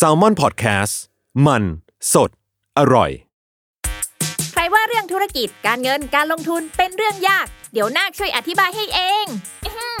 s a l ม o n PODCAST มัน สด อร่อย ใครว่าเรื่องธุรกิจการเงินการลงทุนเป็นเรื่องยาก เดี๋ยวนาคช่วยอธิบายให้เองออหือ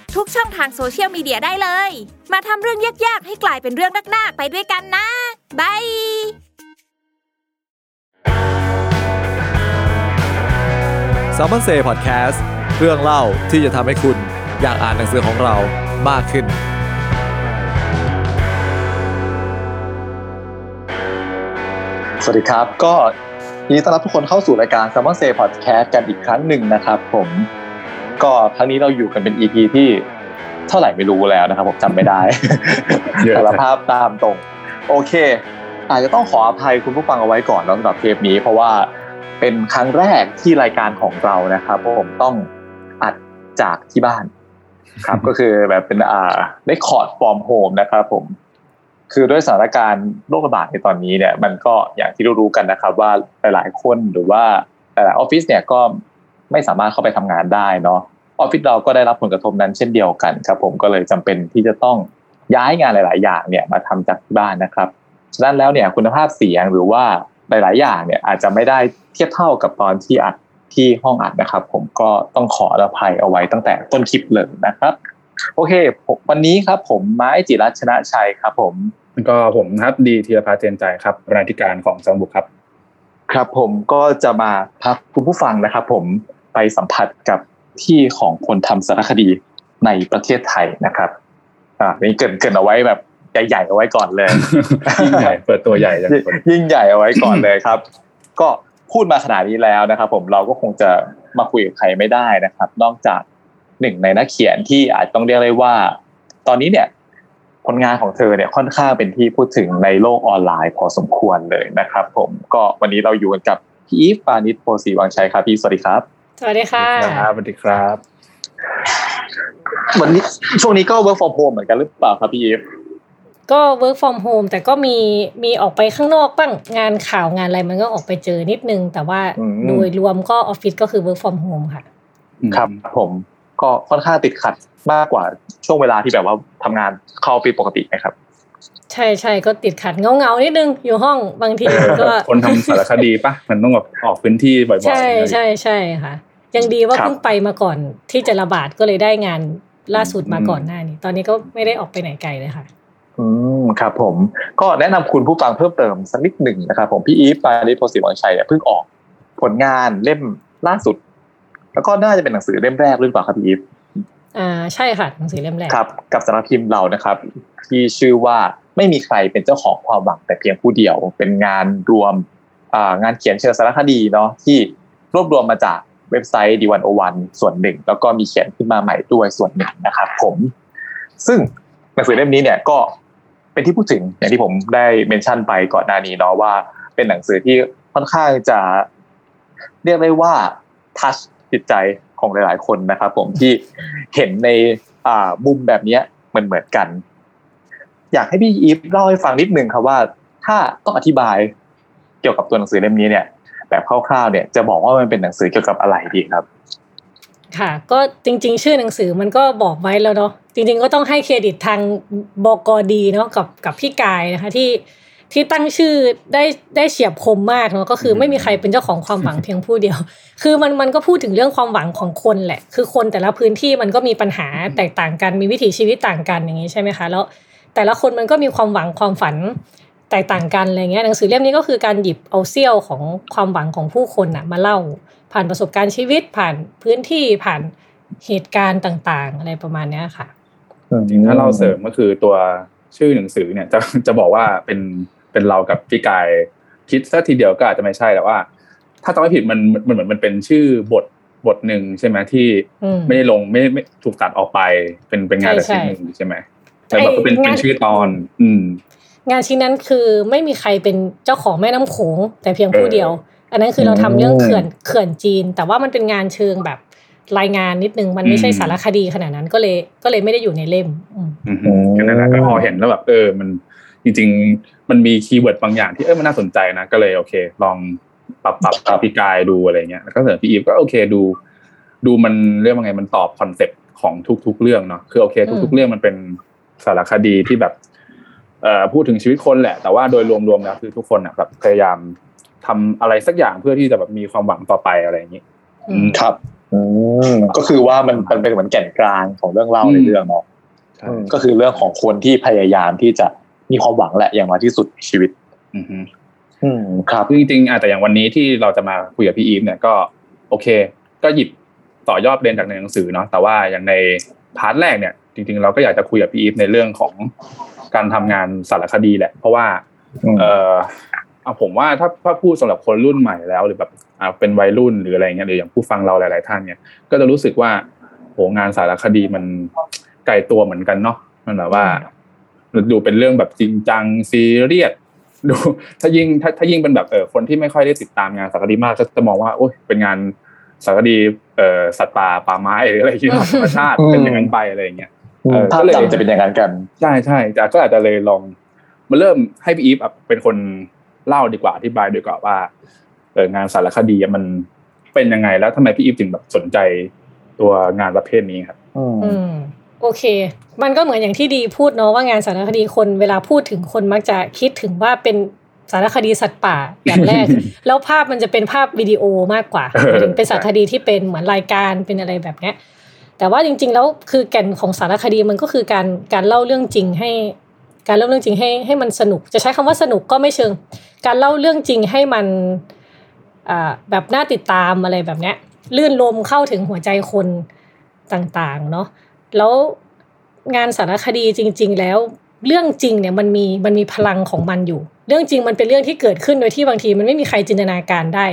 ทุกช่องทางโซเชียลมีเดียได้เลย มาทำเรื่องยากๆ ให้กลายเป็นเรื่องนักๆไปด้วยกันนะบาย s ซ l m o n Say Podcast เรื่องเล่าที่จะทำให้คุณอยากอ่านหนังสือของเรามากขึ้นสวัสดีครับ ก็ยินดีต้อนรับทุกคนเข้าสู่รายการ Salmon Say Podcast กันอีกครั้งหนึ่งนะครับผม ก็ครั้งนี้เราอยู่กันเป็น EP ที่เท่าไหร่ไม่รู้แล้วนะครับผมจำไม่ได้เยอะจังสารภาพตามตรง โอเค อาจจะต้องขออภัยคุณผู้ฟังเอาไว้ก่อนแล้วสำหรับเทปนี้ เพราะว่าเป็นครั้งแรกที่รายการของเรานะครับ ผมต้องอัดจากที่บ้าน ครับก็คือแบบเป็นอ่า record from home นะครับผมคือด้วยสถานการณ์โรคระบาดในตอนนี้เนี่ย มันก็อย่างที่รู้ๆกันนะครับ ว่าหลายๆคนหรือว่าหลายๆออฟฟิศเนี่ยก็ ไม่สามารถเข้าไปทำงานได้เนาะออฟฟิศเราก็ได้รับผลกระทบนั้นเช่นเดียวกันครับ ผมก็เลยจำเป็นที่จะต้องย้ายงานหลาย ๆ อย่างเนี่ยมาทำจากที่บ้านนะครับฉะนั้นแล้วเนี่ยคุณภาพเสียงหรือว่าหลาย ๆ อย่างเนี่ยอาจจะไม่ได้เทียบเท่ากับตอนที่อัดที่ห้องอัดนะครับ ผมก็ต้องขออภัยเอาไว้ตั้งแต่ต้นคลิปเลยนะครับโอเคผมวันนี้ครับผมไม้จิรัชนะชัยครับผมแล้วก็ผมนะครับดีธีรพัฒน์เจนใจครับบรรณาธิการของจองบุกครับ ครับผมก็จะมาพักคุณผู้ฟังนะครับ ผม ไปสัมผัสกับที่ของคนทำสารคดีในประเทศไทยนะครับอ่านี่เกรินเกรินเอาไว้แบบใหญ่ๆเอาไว้ก่อนเลย ยิ่งใหญ่เปิดตัวใหญ่จังคนยิ่งใหญ่เอาไว้ก่อนเลยครับ ก็พูดมาขนาดนี้แล้วนะครับ ผมเราก็คงจะมาคุยกับใครไม่ได้นะครับ นอกจากหนึ่งในนักเขียนที่อาจต้องเรียกได้ว่า ตอนนี้เนี่ย ผลงานของเธอเนี่ยค่อนข้างเป็นที่พูดถึงในโลกออนไลน์ พอสมควรเลยนะครับ ผมก็วันนี้เราอยู่กันกับพี่อีฟปานิชโพสีวังชัยครับพี่สวัสดีครับ สวัสดีค่ะครับสวัสดีครับ วันนี้ช่วงนี้ก็ work from home เหมือนกันหรือเปล่าครับพี่อีฟก็ work from home แต่ก็มีมีออกไปข้างนอกบ้างงานข่าวงานอะไรมันก็ออกไปเจอนิดนึง แต่ว่าโดยรวมก็ออฟฟิศก็คือ work from home ค่ะ ครับผมก็ค่อนข้างติดขัดมากกว่าช่วงเวลาที่แบบว่าทำงานเข้าออฟฟิศปกติไหมครับ ใช่ใช่ก็ติดขัดเงาเงาๆนิดนึงอยู่ห้องบางทีก็คนทำสารคดีปะมันต้องแบบออกพื้นที่บ่อยๆใช่ใช่ใช่ค่ะ ยังดีว่าครับเพิ่งไปมาก่อนที่จะระบาดก็เลยได้งานล่าสุดมาก่อนหน้านี้ ตอนนี้ก็ไม่ได้ออกไปไหนไกลเลยค่ะอืมครับผมก็แนะนำคุณผู้ฟังเพิ่มเติมสักนิดหนึ่งนะครับผมพี่อีฟปานิชโพสีวังชัยเนี่ยเพิ่งออกผลงานเล่มล่าสุด แล้วก็น่าจะเป็นหนังสือเล่มแรกหรือเปล่าครับพี่อีฟอ่าใช่ค่ะหนังสือเล่มแรกครับ กับสำนักพิมพ์เรานะครับ ที่ชื่อว่า ไม่มีใครเป็นเจ้าของความหวังแต่เพียงผู้เดียว เป็นงานรวมงานเขียนเชิงสารคดีเนาะที่รวบรวมมาจากเว็บไซต์ดีวันโอวันส่วนหนึ่ง แล้วก็มีเขียนขึ้นมาใหม่ด้วยส่วนหนึ่งนะครับผม ซึ่งหนังสือเล่มนี้เนี่ยก็เป็นที่พูดถึงอย่างที่ผมได้เมนชั่นไปก่อนหน้านี้เนาะว่า เป็นหนังสือที่ค่อนข้างจะเรียกได้ว่าทัชจิตใจของหลาย ๆ คนนะครับผมที่เห็นในอ่มุมแบบนี้เหมือนเหมือนกัน อยากให้พี่อีฟเล่าให้ฟังนิดนึงครับว่า ถ้าต้องอธิบายเกี่ยวกับตัวหนังสือเล่มนี้เนี่ย แบบคร่าวๆเนี่ยจะบอกว่ามันเป็นหนังสือเกี่ยวกับอะไรดีครับ ค่ะ ก็จริง ๆ ชื่อหนังสือมันก็บอกไว้แล้วเนาะจริง ๆ ก็ต้องให้เครดิตทางบกดีเนาะกับกับพี่กายนะคะที่ที่ตั้งชื่อได้ได้เฉียบคมมากเนาะก็คือไม่มีใครเป็นเจ้าของความหวังเพียงผู้เดียว คือมันมันก็พูดถึงเรื่องความหวังของคนแหละ คือคนแต่ละพื้นที่มันก็มีปัญหาแตกต่างกันมีวิถีชีวิตต่างกันอย่างนี้ใช่ไหมคะ แล้ว แต่ละคนมันก็มีความหวังความฝันแตกต่างกันอะไรเงี้ยหนังสือเล่มนี้ก็คือการหยิบเอาเสี้ยวของความหวังของผู้คนอะมาเล่า ผ่านประสบการณ์ชีวิตผ่านพื้นที่ผ่านเหตุการณ์ต่าง ๆ อะไรประมาณเนี้ยค่ะจริงถ้าเราเสริมก็คือตัวชื่อหนังสือเนี่ยจะจะบอกว่าเป็นเป็นเรากับพี่กายคิดซะทีเดียวก็อาจจะไม่ใช่แต่ว่า ถ้าจำไม่ผิดมันมันเหมือนมันเป็นชื่อบทบทหนึ่งใช่ไหมที่ไม่ได้ลงไม่ไม่ถูกตัดออกไปเป็นเป็นงานแต่ชิ้นหนึ่งใช่ไหม แต่แบบก็เป็นไอ้งานเป็นชื่อตอน อืม งานชิ้นนั้นคือไม่มีใครเป็นเจ้าของแม่น้ำโขงแต่เพียงผู้เออเดียว อันนั้นคือเราทำเรื่องเขื่อนเขื่อนจีน แต่ว่ามันเป็นงานเชิงแบบรายงานนิดนึงมันไม่ใช่สารคดีขนาดนั้นก็เลยก็เลยไม่ได้อยู่ในเล่ม อืมอืมก็นั่นแหละก็พอเห็นแล้วแบบเออมันจริง ๆ มันมี keyword บางอย่างที่เออมันน่าสนใจนะก็เลยโอเค ลองปรับปรับครับพี่กายดูอะไรเงี้ยแล้วก็เสนอพี่อีฟก็โอเคดู ดูมันเรื่องว่าไงมันตอบ concept ของทุก ๆ เรื่องเนาะคือโอเค ทุก ๆ เรื่องมันเป็น สารคดีที่แบบเอ่อพูดถึงชีวิตคนแหละ แต่ว่าโดยรวมๆแล้วคือทุกคนอะแบบพยายามทำอะไรสักอย่างเพื่อที่จะแบบมีความหวังต่อไปอะไรอย่างนี้อืมครับอืมก็คือว่ามันมันเป็นเหมือนแก่นกลางของเรื่องเล่าในเรื่องเนาะอืมก็คือเรื่องของคนที่พยายามที่จะมีความหวังแหละอย่างน้อยที่สุดในชีวิต อือฮึอืมครับคือจริงๆอะแต่อย่างวันนี้ที่เราจะมาคุยกับพี่อีฟเนี่ยก็โอเค ก็หยิบต่อยอดเรียนจากในหนังสือเนาะแต่ว่าอย่างใน part แรกเนี่ย จริงๆ เราก็อยากจะคุยกับพี่อีฟในเรื่องของการทำงานสารคดีแหละ เพราะว่าอืมเออเอาผมว่าถ้าถ้าพูดสำหรับคนรุ่นใหม่แล้ว หรือแบบอ่าเป็นวัยรุ่นหรืออะไรเงี้ยหรืออย่างผู้ฟังเราหลายๆท่านเนี่ย ก็จะรู้สึกว่าโหงานสารคดีมันไกลตัวเหมือนกันเนาะมันแบบว่าดูเป็นเรื่องแบบจริงจังซีเรียสดูถ้ายิ่งถ้าถ้ายิ่งเป็นแบบเออคนที่ไม่ค่อยได้ติดตามงานสารคดีมากก็จะมองว่าโอ้ยเป็นงานสารคดีเอ่อสัตว์ป่าป่าไม้หรืออะไรที่ธรรมชาติอืมเป็นอย่างนั้นไปอะไรอย่างเงี้ยเออภาพ ก็เลยจำจะเป็นอย่างนั้นกัน ใช่ใช่แต่ก็อาจจะเลยลองมาเริ่มให้พี่อีฟอะเป็นคนเล่าดีกว่าอธิบายดีกว่าว่าเอองานสารคดีอะมันเป็นยังไงแล้วทำไมพี่อีฟถึงแบบสนใจตัวงานประเภทนี้ครับอืมอืมโอเค มันก็เหมือนอย่างที่ดีพูดเนาะว่างานสารคดีคนเวลาพูดถึงคนมักจะคิดถึงว่าเป็นสารคดีสัตว์ป่าอย่างแรก แล้วภาพมันจะเป็นภาพวิดีโอมากกว่าเออหมายถึงเป็นสารคดีที่เป็นเหมือนรายการเป็นอะไรแบบเนี้ย แต่ว่าจริง ๆ แล้วคือแก่นของสารคดีมันก็คือการการเล่าเรื่องจริงให้ การเล่าเรื่องจริงให้ให้มันสนุก จะใช้คำว่าสนุกก็ไม่เชิง การเล่าเรื่องจริงให้มันแบบน่าติดตามอะไรแบบเนี้ยลื่นลมเข้าถึงหัวใจคนต่างๆเนาะแล้วงานสารคดีจริง ๆ แล้วเรื่องจริงเนี่ยมันมีมันมีพลังของมันอยู่ เรื่องจริงมันเป็นเรื่องที่เกิดขึ้นโดยที่บางทีมันไม่มีใครจินตนาการได้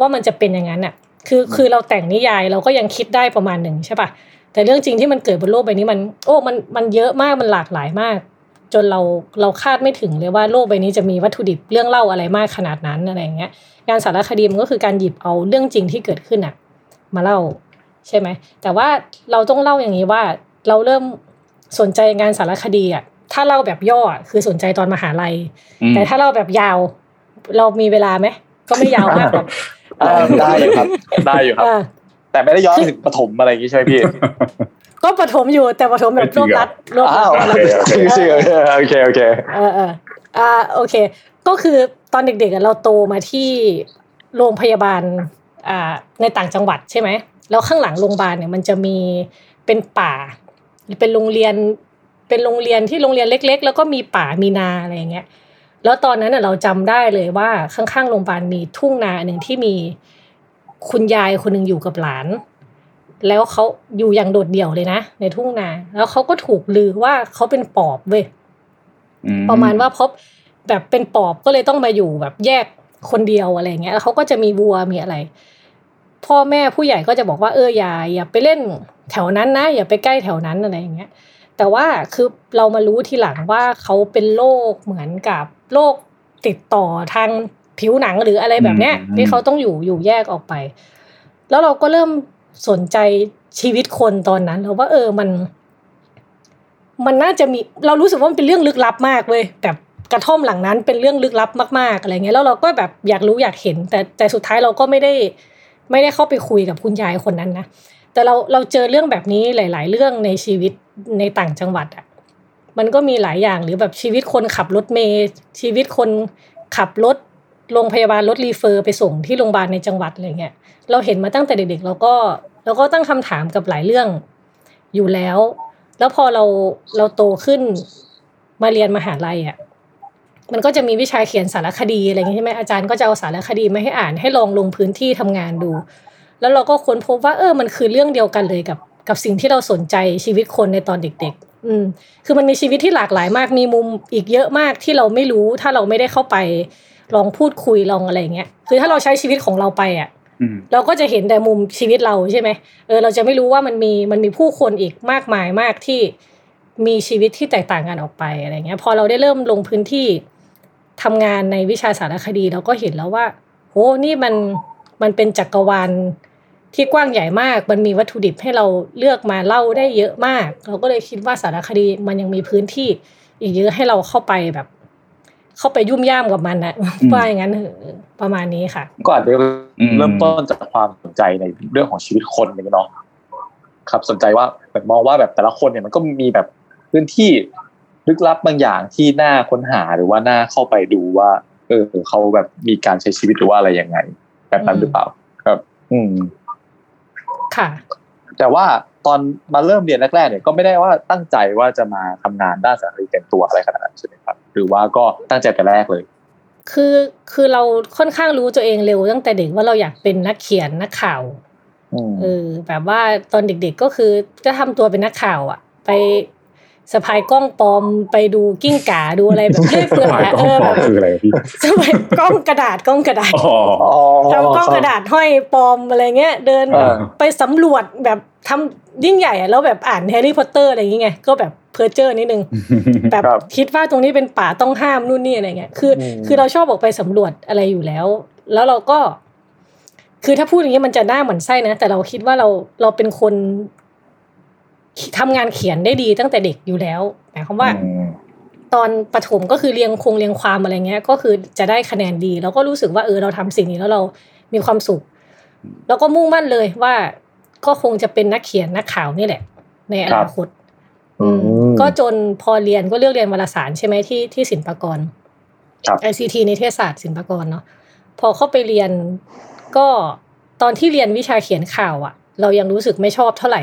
ว่ามันจะเป็นอย่างนั้นอะ คือคือเราแต่งนิยายเราก็ยังคิดได้ประมาณหนึ่งใช่ปะแต่เรื่องจริงที่มันเกิดบนโลกใบนี้มัน โอ้ มันมันเยอะมากมันหลากหลายมาก จนเราเราคาดไม่ถึงเลยว่าโลกใบนี้จะมีวัตถุดิบเรื่องเล่าอะไรมากขนาดนั้นอะไรอย่างเงี้ยงานสารคดีมันก็คือการหยิบเอาเรื่องจริงที่เกิดขึ้นอะมาเล่าใช่ไหมแต่ว่าเราต้องเล่าอย่างนี้ว่าเราเริ่มสนใจงานสารคดีอะถ้าเล่าแบบย่ออะคือสนใจตอนมหาลัยอืมแต่ถ้าเล่าแบบยาว เรามีเวลาไหมก็ไม่ยาวมากหรอกเออ ได้อยู่ครับ ได้อยู่ครับอ่าแต่ไม่ได้ย้อนไปถึงปฐมอะไรอย่างงี้ใช่ไหมพี่ ก็ปฐมอยู่แต่ปฐมแบบรวบรัดรวบรัอ้าวดโอเคโอเคชื่อชื่อโอเคโอเคเออเอออ่าโอเค ก็คือตอนเด็กๆอะเราโตมาที่โรงพยาบาลอ่าในต่างจังหวัดใช่ไหมแล้วข้างหลังโรงพยาบาลเนี่ยมันจะมีเป็นป่าเป็นโรงเรียนเป็นโรงเรียนที่โรงเรียนเล็ก ๆ แล้วก็มีป่ามีนาอะไรอย่างเงี้ย แล้วตอนนั้นน่ะเราจำได้เลยว่าข้างๆโรงพยาบาลมีทุ่งนาหนึ่งที่มีคุณยายคนหนึ่งอยู่กับหลาน แล้วเขาอยู่อย่างโดดเดี่ยวเลยนะ ในทุ่งนา แล้วเขาก็ถูกลือว่าเขาเป็นปอบเว้ยอืประมาณว่าพบแบบเป็นปอบก็เลยต้องมาอยู่แบบแยกคนเดียวอะไรเงี้ยแล้วเขาก็จะมีวัวมีอะไร พ่อแม่ผู้ใหญ่ก็จะบอกว่าเอออย่าอย่าไปเล่นแถวนั้นนะ อย่าไปใกล้แถวนั้นอะไรอย่างเงี้ย แต่ว่าคือเรามารู้ทีหลังว่าเขาเป็นโรคเหมือนกับ โรคติดต่อทางผิวหนังหรืออะไรแบบเนี้ยที่เขาต้องอยู่อยู่แยกออกไป แล้วเราก็เริ่มสนใจชีวิตคนตอนนั้นแล้วว่าเออมัน มันน่าจะมีเรารู้สึกว่ามันเป็นเรื่องลึกลับมากเว้ยแบบกระท่อมหลังนั้นเป็นเรื่องลึกลับมากๆอะไรเงี้ยแล้วเราก็แบบอยากรู้อยากเห็น แต่แต่สุดท้ายเราก็ไม่ได้ ไม่ได้เข้าไปคุยกับคุณยายคนนั้นนะแต่เราเราเจอเรื่องแบบนี้หลาย ๆ เรื่องในชีวิตในต่างจังหวัดอะ มันก็มีหลายอย่างหรือแบบชีวิตคนขับรถเมย์ชีวิตคนขับรถโรงพยาบาลรถรีเฟอร์ไปส่งที่โรงพยาบาลในจังหวัดอะไรเงี้ยเราเห็นมาตั้งแต่เด็กๆเราก็เราก็ตั้งคำถามกับหลายเรื่องอยู่แล้ว แล้วพอเราเราโตขึ้นมาเรียนมหาลัยอะมันก็จะมีวิชาเขียนสารคดีอะไรอย่างงี้ใช่ไหมอาจารย์ก็จะเอาสารคดีมาให้อ่านให้ลองลงพื้นที่ทำงานดู แล้วเราก็ค้นพบว่าเออมันคือเรื่องเดียวกันเลยกับกับสิ่งที่เราสนใจชีวิตคนในตอนเด็กๆ อืมคือมันมีชีวิตที่หลากหลายมากมีมุมอีกเยอะมากที่เราไม่รู้ ถ้าเราไม่ได้เข้าไปลองพูดคุยลองอะไรอย่างเงี้ยคือถ้าเราใช้ชีวิตของเราไปอะอืมเราก็จะเห็นแต่มุมชีวิตเราใช่ไหมเออเราจะไม่รู้ว่ามันมีมันมีผู้คนอีกมากมายมากที่มีชีวิตที่แตกต่างกันออกไปอะไรเงี้ย พอเราได้เริ่มลงพื้นที่ทำงานในวิชาสารคดี เราก็เห็นแล้วว่าโหโอ้นี่มันมันเป็นจักรวาล ที่กว้างใหญ่มาก มันมีวัตถุดิบให้เราเลือกมาเล่าได้เยอะมาก เราก็เลยคิดว่าสารคดีมันยังมีพื้นที่อีกเยอะให้เราเข้าไปแบบ เข้าไปยุ่มย่ามกับมันนะว่าอย่างนั้นเถอะประมาณนี้ค่ะ ก็อาจจะอืมเริ่มต้นจากความสนใจในเรื่องของชีวิตคนอย่างเงี้ยเนาะครับสนใจว่าแบบมองว่าแบบแต่ละคนเนี่ยมันก็มีแบบพื้นที่ลึกลับบางอย่างที่น่าค้นหาหรือว่าน่าเข้าไปดูว่า เออเขาแบบมีการใช้ชีวิตหรือว่าอะไรยังไง แบบนั้นหรือเปล่า ครับ อืม ค่ะ แต่ว่าตอนมาเริ่มเรียนแรกๆเนี่ยก็ไม่ได้ว่าตั้งใจว่าจะมาทำงานด้านสารคดีเต็มตัวอะไรขนาดนั้นใช่ไหมครับหรือว่าก็ตั้งใจแต่แรกเลย คือคือเราค่อนข้างรู้ตัวเองเร็วตั้งแต่เด็กว่าเราอยากเป็นนักเขียนนักข่าวอืมเออแบบว่าตอนเด็กๆก็คือจะทำตัวเป็นนักข่าวอะไป สะพายกล้องปลอมไปดูกิ้งก่าดูอะไรแบบเรื่อยเปื่อยหมายอะกล้เอองอปลอแบมบคืออะไรพี่สมัยกล้องกระดาษกล้องกระดาษอ๋อทำกล้องกระดาษห้อยปลอมอะไรเงี้ย เดินเออไปสำรวจแบบทำยิ่งใหญ่อะแล้วแบบอ่านแฮร์รี่พอตเตอร์อะไรอย่างเงี้ยก็แบบเพอเจอร์นิดนึงแบบครับคิดว่าตรงนี้เป็นป่าต้องห้ามนู่นนี่อะไรเงี้ยคืออืมคือเราชอบออกไปสำรวจอะไรอยู่แล้ว แล้วเราก็ คือถ้าพูดอย่างนี้มันจะหน้าเหมือนไส้นะแต่เราคิดว่าเราเราเป็นคน ทำงานเขียนได้ดีตั้งแต่เด็กอยู่แล้วหมายความว่าอืมตอนประถมก็คือเรียงคงเรียงความอะไรเงี้ย ก็คือจะได้คะแนนดี แล้วก็รู้สึกว่าเออเราทำสิ่งนี้แล้วเรามีความสุข แล้วก็มุ่งมั่นเลยว่าก็คงจะเป็นนักเขียนนักข่าวนี่แหละ ในอนาคตอืมก็จนพอเรียนก็เลือกเรียนวารสารใช่ไหมที่ที่ศิลปากรครับ ICT นิเทศศาสตร์ศิลปากรเนาะพอเข้าไปเรียนก็ตอนที่เรียนวิชาเขียนข่าวอะเรายังรู้สึกไม่ชอบเท่าไหร่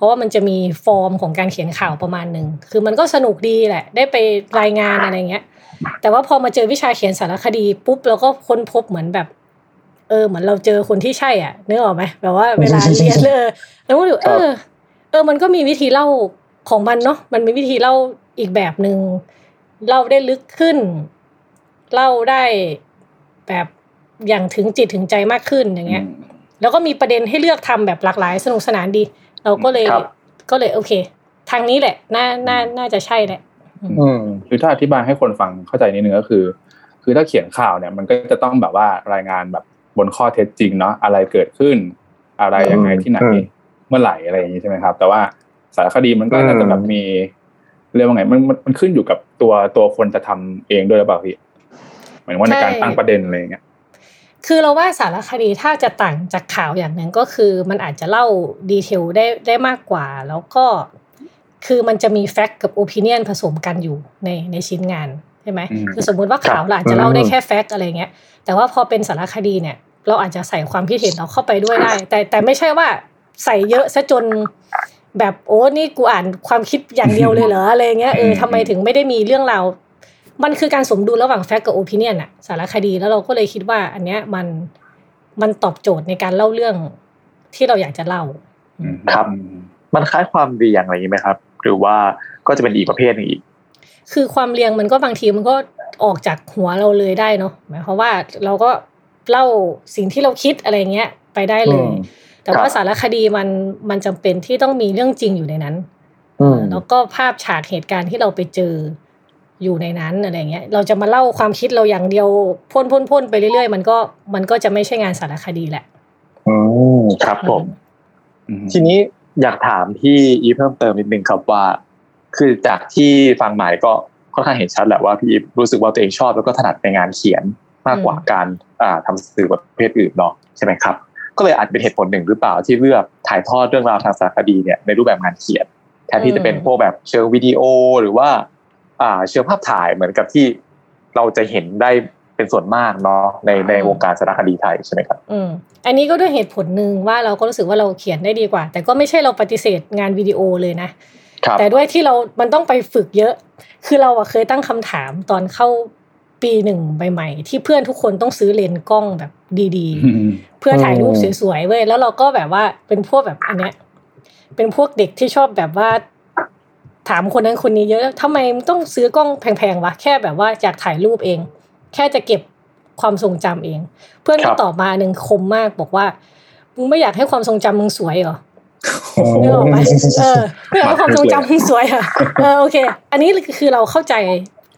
เพราะว่ามันจะมีฟอร์มของการเขียนข่าวประมาณหนึ่งคือมันก็สนุกดีแหละ ได้ไปรายงานอะไรเงี้ย แต่ว่าพอมาเจอวิชาเขียนสารคดีปุ๊บเราก็ค้นพบเหมือนแบบ เออ เหมือนเราเจอคนที่ใช่อะนึกออกไหมแบบว่าเวลาเรียนเลยแล้วก็ดูเออ เออ มันก็มีวิธีเล่าของมันเนาะมันมีวิธีเล่าอีกแบบหนึ่งเล่าได้ลึกขึ้น เล่าได้แบบอย่างถึงจิตถึงใจมากขึ้นอย่างเงี้ย แล้วก็มีประเด็นให้เลือกทำแบบหลากหลาย สนุกสนานดี เราก็เลยครับก็เลยโอเค ทางนี้แหละ น่าน่าน่าจะใช่แหละ อืมคือถ้าอธิบายให้คนฟังเข้าใจนิดนึงก็คือ คือถ้าเขียนข่าวเนี่ย มันก็จะต้องแบบว่ารายงานแบบบนข้อเท็จจริงเนาะอะไรเกิดขึ้น อะไรยังไงที่ไหนอืมเมื่อไหร่อะไรอย่างนี้ใช่ไหมครับ แต่ว่าสารคดีมันก็อืมน่าจะแบบมีเรียกว่าไงมันมันมันขึ้นอยู่กับตัวตัวคนจะทำเองด้วยหรือเปล่าพี่หมายถึงว่าในการใช่ตั้งประเด็นอะไรอย่างเงี้ย คือเราว่าสารคดีถ้าจะต่างจากข่าวอย่างหนึ่งก็คือมันอาจจะเล่าดีเทลได้ได้มากกว่า แล้วก็คือมันจะมีแฟกต์กับโอปิเนียนผสมกันอยู่ในในชิ้นงานใช่ไหมอืมคือสมมุติว่าข่าวเราอาจจะเล่าได้แค่แฟกต์อะไรเงี้ย แต่ว่าพอเป็นสารคดีเนี่ย เราอาจจะใส่ความคิดเห็นเราเข้าไปด้วยได้ แต่แต่ไม่ใช่ว่าใส่เยอะซะจนแบบโอ้นี่กูอ่านความคิดอย่างเดียวเลยเหรออะไรเงี้ยเออทำไมถึงไม่ได้มีเรื่องราว มันคือการสมดุลระหว่างแฟกต์กับโอปิเนียนอะสารคดีแล้วเราก็เลยคิดว่า อันเนี้ยมันมันตอบโจทย์ในการเล่าเรื่องที่เราอยากจะเล่าอืมครับ มันคล้ายความเรียงอะไรอย่างนี้ไหมครับ หรือว่าก็จะเป็นอีกประเภทหนึงอีก คือความเรียงมันก็บางทีมันก็ออกจากหัวเราเลยได้เนาะหมายความว่าเราก็เล่าสิ่งที่เราคิดอะไรเงี้ยไปได้เลยอืมแต่ว่าครับสารคดีมันมันจำเป็นที่ต้องมีเรื่องจริงอยู่ในนั้นอืมแล้วก็ภาพฉากเหตุการณ์ที่เราไปเจอ อยู่ในนั้นอะไรเงี้ยเราจะมาเล่าความคิดเราอย่างเดียวพ่นพ่นพ่นไปเรื่อยๆ มันก็มันก็จะไม่ใช่งานสารคดีแหละอืมครับผมอืมทีนี้อยากถามพี่อีฟเพิ่มเติมนิดนึงครับว่า คือจากที่ฟังหมายก็ค่อนข้างเห็นชัดแหละว่าพี่อีฟรู้สึกว่าตัวเองชอบแล้วก็ถนัดในงานเขียนมากกว่าการอ่าทำสื่อประเภทอื่นเนาะใช่ไหมครับ ก็เลยอาจเป็นเหตุผลหนึ่งหรือเปล่าที่เลือกถ่ายทอดเรื่องราวทางสารคดีเนี่ยในรูปแบบงานเขียนแทนที่จะเป็นพวกแบบเชิงวิดีโอหรือว่าอ่า เชิงภาพถ่ายเหมือนกับที่เราจะเห็นได้เป็นส่วนมากเนาะในในวงการสารคดีไทยใช่ไหมครับอืมอันนี้ก็ด้วยเหตุผลหนึ่งว่าเราก็รู้สึกว่าเราเขียนได้ดีกว่า แต่ก็ไม่ใช่เราปฏิเสธงานวิดีโอเลยนะครับแต่ด้วยที่เรา มันต้องไปฝึกเยอะ คือเราอะเคยตั้งคำถามตอนเข้าปีหนึ่งใหม่ๆที่เพื่อนทุกคนต้องซื้อเลนส์กล้องแบบดีอืมๆเพื่อถ่ายรูปสวยๆเว้ยแล้วเราก็แบบว่าเป็นพวกแบบอันเนี้ยเป็นพวกเด็กที่ชอบแบบว่า ถามคนนั้นคนนี้เยอะทำไมต้องซื้อกล้องแพงๆวะแค่แบบว่าอยากถ่ายรูปเอง แค่จะเก็บความทรงจำเอง เพื่อนก็ตอบมาหนึ่งคมมากบอกว่ามึงไม่อยากให้ความทรงจำมึงสวยเหรอนึกออกไหมเออไม่เอาความทรงจำมึงสวยอะเออโอเค อันนี้คือเราเข้าใจ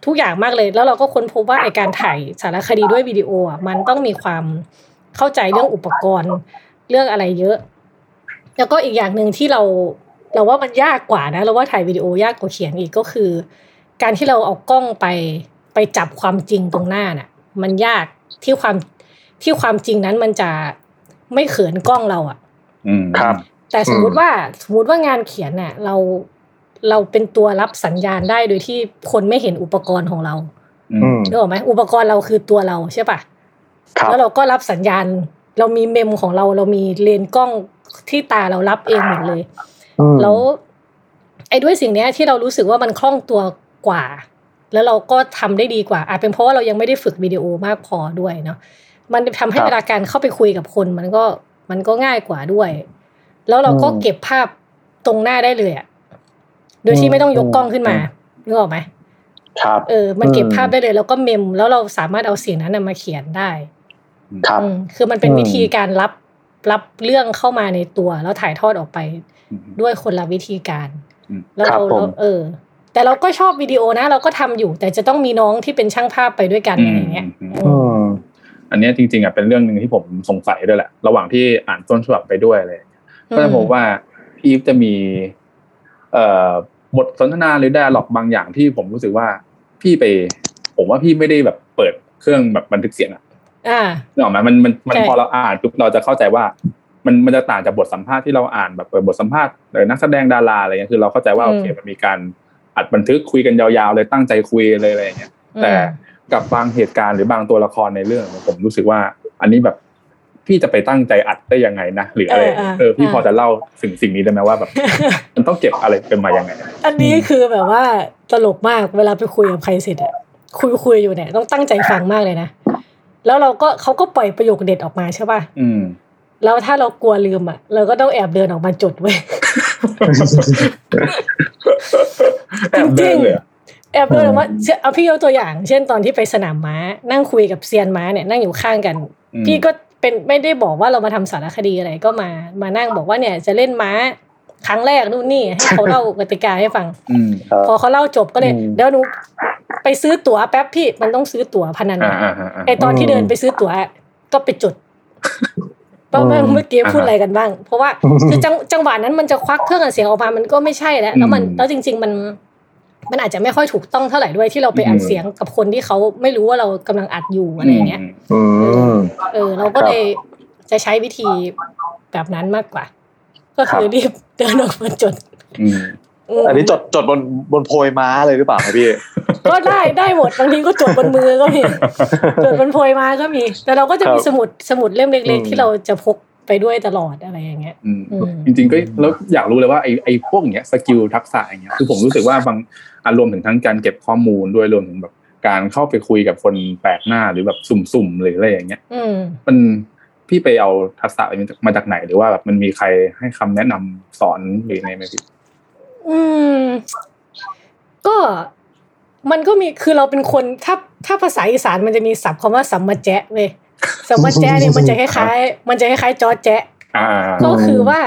ทุกอย่างมากเลย แล้วเราก็ค้นพบว่าไอการถ่ายสารคดีด้วยวิดีโออะมันต้องมีความเข้าใจเรื่องอุปกรณ์เรื่องอะไรเยอะ แล้วก็อีกอย่างหนึ่งที่เรา เราว่ามันยากกว่านะเราว่าถ่ายวิดีโอยากกว่าเขียนอีกก็คือ การที่เราเอากล้องไปไปจับความจริงตรงหน้าน่ะ มันยากที่ความที่ความจริงนั้นมันจะไม่เขินกล้องเราอะอืมครับ แต่สมมุติว่าสมมติว่างานเขียนเนี่ยเราเราเป็นตัวรับสัญญาณได้โดยที่คนไม่เห็นอุปกรณ์ของเราอือืมมนึกออกไหมอุปกรณ์เราคือตัวเราใช่ปะครับแล้วเราก็รับสัญญาณ เรามีเมมของเรา เรามีเลนส์กล้องที่ตาเรารับเองหมดเลยอืม แล้วไอ้ด้วยสิ่งเนี้ยที่เรารู้สึกว่ามันคล่องตัวกว่า แล้วเราก็ทำได้ดีกว่า อาจเป็นเพราะว่าเรายังไม่ได้ฝึกวิดีโอมากพอด้วยเนาะมันทำให้เวลาการเข้าไปคุยกับคน มันก็มันก็ง่ายกว่าด้วย แล้วเราก็เก็บภาพตรงหน้าได้เลยอะโดยที่ไม่ต้องยกกล้องขึ้นมานึกออกไหมครับเออ มันเก็บอืมภาพได้เลย แล้วก็เมม แล้วเราสามารถเอาเสียงนั้นนะมาเขียนได้ ครับอืมคือมันเป็นอืมวิธีการรับรับเรื่องเข้ามาในตัว แล้วถ่ายทอดออกไปอืม ด้วยคนละวิธีการอืมแล้วครับเราผมเราเออ แต่เราก็ชอบวิดีโอนะเราก็ทำอยู่ แต่จะต้องมีน้องที่เป็นช่างภาพไปด้วยกันอะไรอย่างเงี้ยอืมอือืมมอันเนี้ยจริงๆอะเป็นเรื่องหนึ่งที่ผมสงสัยด้วยแหละ ระหว่างที่อ่านต้นฉบับไปด้วยอะไรอย่างเลยก็จะพบว่าพี่อีฟจะมี เอ่อบทสนทนาหรือ d ด a l ล็อกบางอย่างที่ผมรู้สึกว่าพี่ไป ผมว่าพี่ไม่ได้แบบเปิดเครื่องแบบบันทึกเสียงอะอ่านึกออกไหมมันมันมันใช่พอเราอ่านปุ๊บเราจะเข้าใจว่า มันมันจะต่างจากบทสัมภาษณ์ที่เราอ่านแบบเปิดบทสัมภาษณ์หรือนักแสดงดาราอะไรเงี้ยคือเราเข้าใจว่าโอเคมันมีการอัดบันทึกคุยกันยาวๆเลยตั้งใจคุยเลยอะไรอย่างเงี้ยแต่กับบางเหตุการณ์หรือบางตัวละครในเรื่องเนี่ยผมรู้สึกว่า อันนี้แบบพี่จะไปตั้งใจอัดได้ยังไงนะหรืออะไรเออเออเออพี่เออพอจะเล่าสิ่งสิ่งนี้ได้ไหมว่าแบบ มันต้องเก็บอะไรเป็นมายังไง อันนี้คือแบบว่าตลกมากเวลาไปคุยกับใครเสร็จอะคุยคุยอยู่เนี่ยต้องตั้งใจฟังมากเลยนะแล้วเราก็เขาก็ปล่อยประโยคเด็ดออกมาใช่ป่ะอืม แล้วถ้าเรากลัวลืมอะ เราก็ต้องแอบเดินออกมาจดไว้แอบเดินเลยอะแอบเดินออกมาเช่นเอาพี่ยกตัวอย่าง เช่นตอนที่ไปสนามม้า นั่งคุยกับเซียนม้าเนี่ยนั่งอยู่ข้างกันอืมพี่ก็เป็นไม่ได้บอกว่าเรามาทำสารคดีอะไรก็มามานั่งบอกว่าเนี่ยจะเล่นม้าครั้งแรกนู่นนี่ให้เขาเล่ากติกาให้ฟังอืมพอเขาเล่าจบก็เลยอืมเดี๋ยวหนูไปซื้อตั๋วแป๊บพี่มันต้องซื้อตั๋วพนันอ่าอะอ่าอ่าอ่าไอตอนที่เดินไปซื้อตั๋วก็ไปจด ว่าเมื่อเมื่อกี้พูดอะไรกันบ้าง เพราะว่าคือจังจังหวะนั้นมันจะควักเครื่องอัดเสียงออกมามันก็ไม่ใช่แล้วแล้วมันแล้วจริง ๆ มันมันอาจจะไม่ค่อยถูกต้องเท่าไหร่ด้วยที่เราไปอัดเสียงกับคนที่เขาไม่รู้ว่าเรากำลังอัดอยู่อะไรอย่างเงี้ยอืมเออ เราก็เลยจะใช้วิธีแบบนั้นมากกว่า ก็คือรีบเดินออกมาจด อืมมอันนี้จดจดบนบนโพยม้าเลยหรือเปล่าครับพี่ ก็ได้ได้หมดบางทีก็จดบนมือก็มีจดบนโพยมาก็มี แต่เราก็จะมีครับสมุดสมุดเล่มเล็กอืมๆที่เราจะพกไปด้วยตลอดอะไรอย่างเงี้ยอืมอืมจริงๆก็แล้วอยากรู้เลยว่าไอ้ไอ้พวกเนี้ย skill ทักษะอย่างเงี้ยคือผมรู้สึกว่าบางอารวมถึงทั้งการเก็บข้อมูลด้วยรวมถึงแบบการเข้าไปคุยกับคนแปลกหน้าหรือแบบสุ่มๆหรืออะไรอย่างเงี้ยอืมมันพี่ไปเอาทักษะอะไรมาจากไหนหรือว่าแบบมันมีใครให้คำแนะนำสอนหรือไงไหมพี่ อืม ก็มันก็มีคือเราเป็นคนถ้าถ้าภาษาอีสานมันจะมีศัพท์คำว่าสัมมาแจ๊ะเว้ยสัมมาแจ๊ะเนี่ยมันจะคล้ายๆมันจะคล้ายๆจอแจ๊ะอ่าก็คือว่า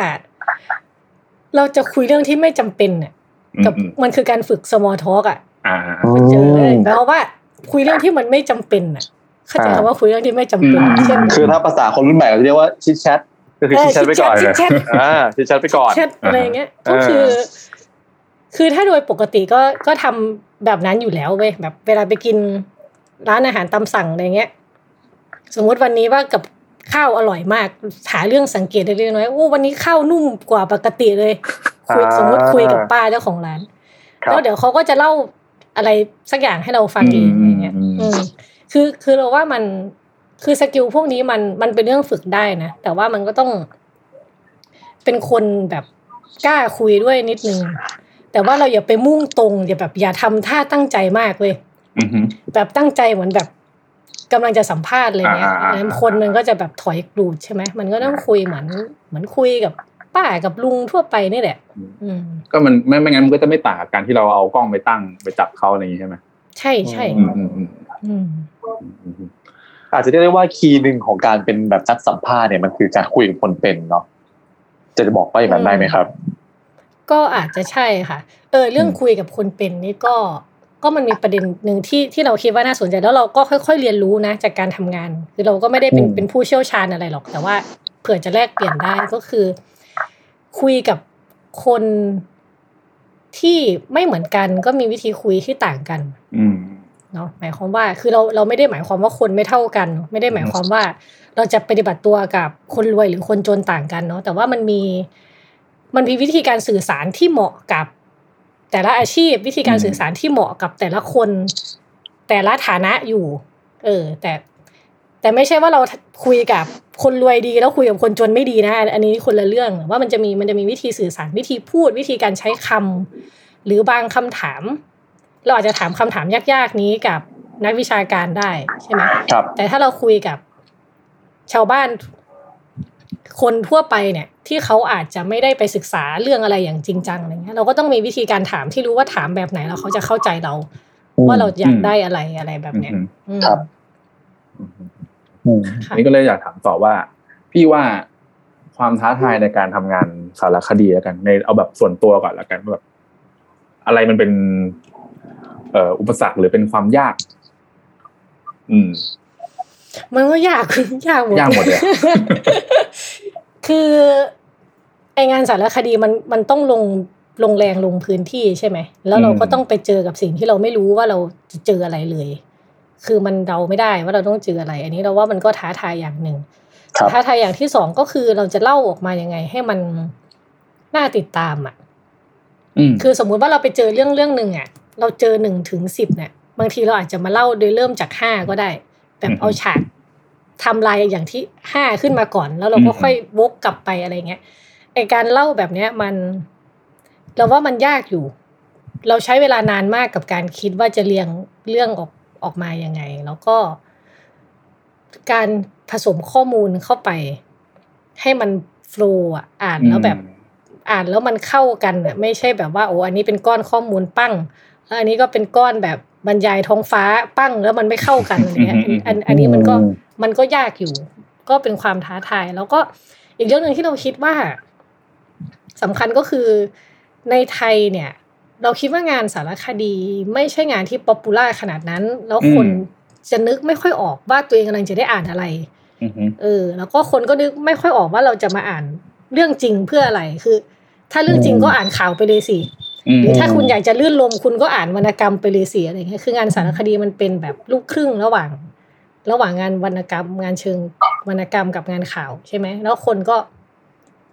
เราจะคุยเรื่องที่ไม่จำเป็นน่ะกับอืมมันคือการฝึก small talk อะอ่ามันเจอเลยแปลว่า คุยเรื่องที่มันไม่จำเป็นน่ะเข้าใจคำว่าคุยเรื่องที่ไม่จำเป็นอืมเช่นคือถ้าภาษาคนรุ่นใหม่เราจะเรียกว่าชิดแชทก็คือชิดแชทไปก่อนชิดแชทอ่าชิดแชทไปก่อนแชทอะไรอย่างเงี้ยอ่าก็คือ คือถ้าโดยปกติก็ก็ทำแบบนั้นอยู่แล้วเว้ยแบบเวลาไปกินร้านอาหารตามสั่งอะไรเงี้ย สมมุติวันนี้ว่ากับข้าวอร่อยมากหาเรื่องสังเกตได้เล็กน้อยโอ้วันนี้ข้าวนุ่มกว่าปกติเลยคุยอ่าสมมติคุยกับป้าเจ้าของร้านครับแล้วเดี๋ยวเขาก็จะเล่าอะไรสักอย่างให้เราฟังเองอะไรเงี้ยอืมอืมคือคือเราว่ามันคือสกิลพวกนี้มันมันเป็นเรื่องฝึกได้นะ แต่ว่ามันก็ต้องเป็นคนแบบกล้าคุยด้วยนิดนึง แต่ว่าเราอย่าไปมุ่งตรงอย่าแบบอย่าทำท่าตั้งใจมากเลยอืมอืมแบบตั้งใจเหมือนแบบกำลังจะสัมภาษณ์อะไรเงี้ยอ่าอ่าอ่าแล้วคนมันก็จะแบบถอยกรูดใช่ไหมมันก็ต้องคุยเหมือนเหมือนคุยกับป้ากับลุงทั่วไปนี่แหละอืมก็มันไม่ไม่งั้นมันก็จะไม่ต่างกับการที่เราเอากล้องไปตั้งไปจับเขาอะไรอย่างงี้ใช่ไหมใช่ใช่อืมอืมอืมอืมอืมอาจจะเรียกได้ว่าคีย์หนึ่งของการเป็นแบบนักสัมภาษณ์เนี่ยมันคือการคุยกับคนเป็นเนาะจะบอกว่าอย่างนั้นได้ไหมครับ ก็อาจจะใช่ค่ะ เออเรื่องคุยกับคนเป็นนี่ก็ก็มันมีประเด็นหนึ่งที่ที่เราคิดว่าน่าสนใจแล้วเราก็ค่อย ๆ เรียนรู้นะ จากการทำงาน คือเราก็ไม่ได้เป็นอืมเป็นผู้เชี่ยวชาญอะไรหรอก แต่ว่าเผื่อจะแลกเปลี่ยนได้ก็คือ คุยกับคนที่ไม่เหมือนกันก็มีวิธีคุยที่ต่างกัน อืมเนาะหมายความว่าคือเราเราไม่ได้หมายความว่าคนไม่เท่ากัน ไม่ได้หมายความว่า เราจะปฏิบัติตัวกับคนรวยหรือคนจนต่างกันเนาะแต่ว่ามันมี มันมีวิธีการสื่อสารที่เหมาะกับ แต่ละอาชีพวิธีการอืมสื่อสารที่เหมาะกับแต่ละคน แต่ละฐานะอยู่ เออ แต่ แต่ไม่ใช่ว่าเราคุยกับคนรวยดีแล้วคุยกับคนจนไม่ดีนะ อันนี้คนละเรื่องว่ามันจะมีมันจะมีวิธีสื่อสารวิธีพูดวิธีการใช้คำหรือบางคำถาม เราอาจจะถามคำถามยากๆนี้กับนักวิชาการได้ใช่ไหมครับแต่ถ้าเราคุยกับชาวบ้าน คนทั่วไปเนี่ยที่เขาอาจจะไม่ได้ไปศึกษาเรื่องอะไรอย่างจริงจังอะไรเงี้ยเราก็ต้องมีวิธีการถามที่รู้ว่าถามแบบไหนแล้วเขาจะเข้าใจเรา ว่าเราอยากได้อะไรอะไรแบบเนี้ยอืมอืมครับอืมอืมค่ะอันนี้ก็เลยอยากถามต่อว่า พี่ว่าความท้าทายในการทำงานสารคดีแล้วกัน ในเอาแบบส่วนตัวก่อนแล้วกันว่าแบบ อะไรมันเป็น เอ่ออุปสรรคหรือเป็นความยาก อืมมันก็ยากยากหมดยากหมดเลยอะ คือไองานสารคดีมันมันต้องลงลงแรงลงพื้นที่ใช่ไหม แล้วเราก็ต้องไปเจอกับสิ่งที่เราไม่รู้ว่าเราจะเจออะไรเลย คือมันเดาไม่ได้ว่าเราต้องเจออะไร อันนี้เราว่ามันก็ท้าทายอย่างหนึ่งครับท้าทายอย่างที่สองก็คือเราจะเล่าออกมายังไง ให้มันน่าติดตามอะอืมคือสมมุติว่าเราไปเจอเรื่องเรื่องหนึ่งอะ เราเจอหนึ่งถึงสิบเนี่ย บางทีเราอาจจะมาเล่าโดยเริ่มจากห้าก็ได้ แบบเอาฉาก ทำลายอย่างที่ห้าขึ้นมาก่อน แล้วเราก็ค่อยวกกลับไปอะไรเงี้ยไอการเล่าแบบเนี้ยมัน เราว่ามันยากอยู่ เราใช้เวลานานมากกับการคิดว่าจะเรียงเรื่องออกออกมายังไง แล้วก็ การผสมข้อมูลเข้าไป ให้มันโฟล์อะอ่านแล้วแบบอ่านแล้วมันเข้ากันอะไม่ใช่แบบว่าโอ้อันนี้เป็นก้อนข้อมูลปั้งแล้วอันนี้ก็เป็นก้อนแบบ บรรยายท้องฟ้าปั้งแล้วมันไม่เข้ากันอะไรเงี้ยอันอันอันนี้มันก็อืมมันก็ยากอยู่ ก็เป็นความท้าทาย แล้วก็อีกเรื่องหนึ่งที่เราคิดว่าสำคัญก็คือในไทยเนี่ย เราคิดว่างานสารคดี ไม่ใช่งานที่ popular ขนาดนั้น แล้วคนอืมจะนึกไม่ค่อยออกว่าตัวเองกำลังจะได้อ่านอะไรอืมอืมเออ แล้วก็คนก็นึกไม่ค่อยออกว่าเราจะมาอ่านเรื่องจริงเพื่ออะไรคือ ถ้าเรื่องจริงก็อ่านข่าวไปเลยสิอืม หรือถ้าคุณอยากจะรื่นรมย์คุณก็อ่านวรรณกรรมไปเลยสิอะไรเงี้ยคืองานสารคดีมันเป็นแบบลูกครึ่งระหว่าง ระหว่างงานวรรณกรรม งานเชิงวรรณกรรมกับงานข่าวใช่ไหมแล้วคนก็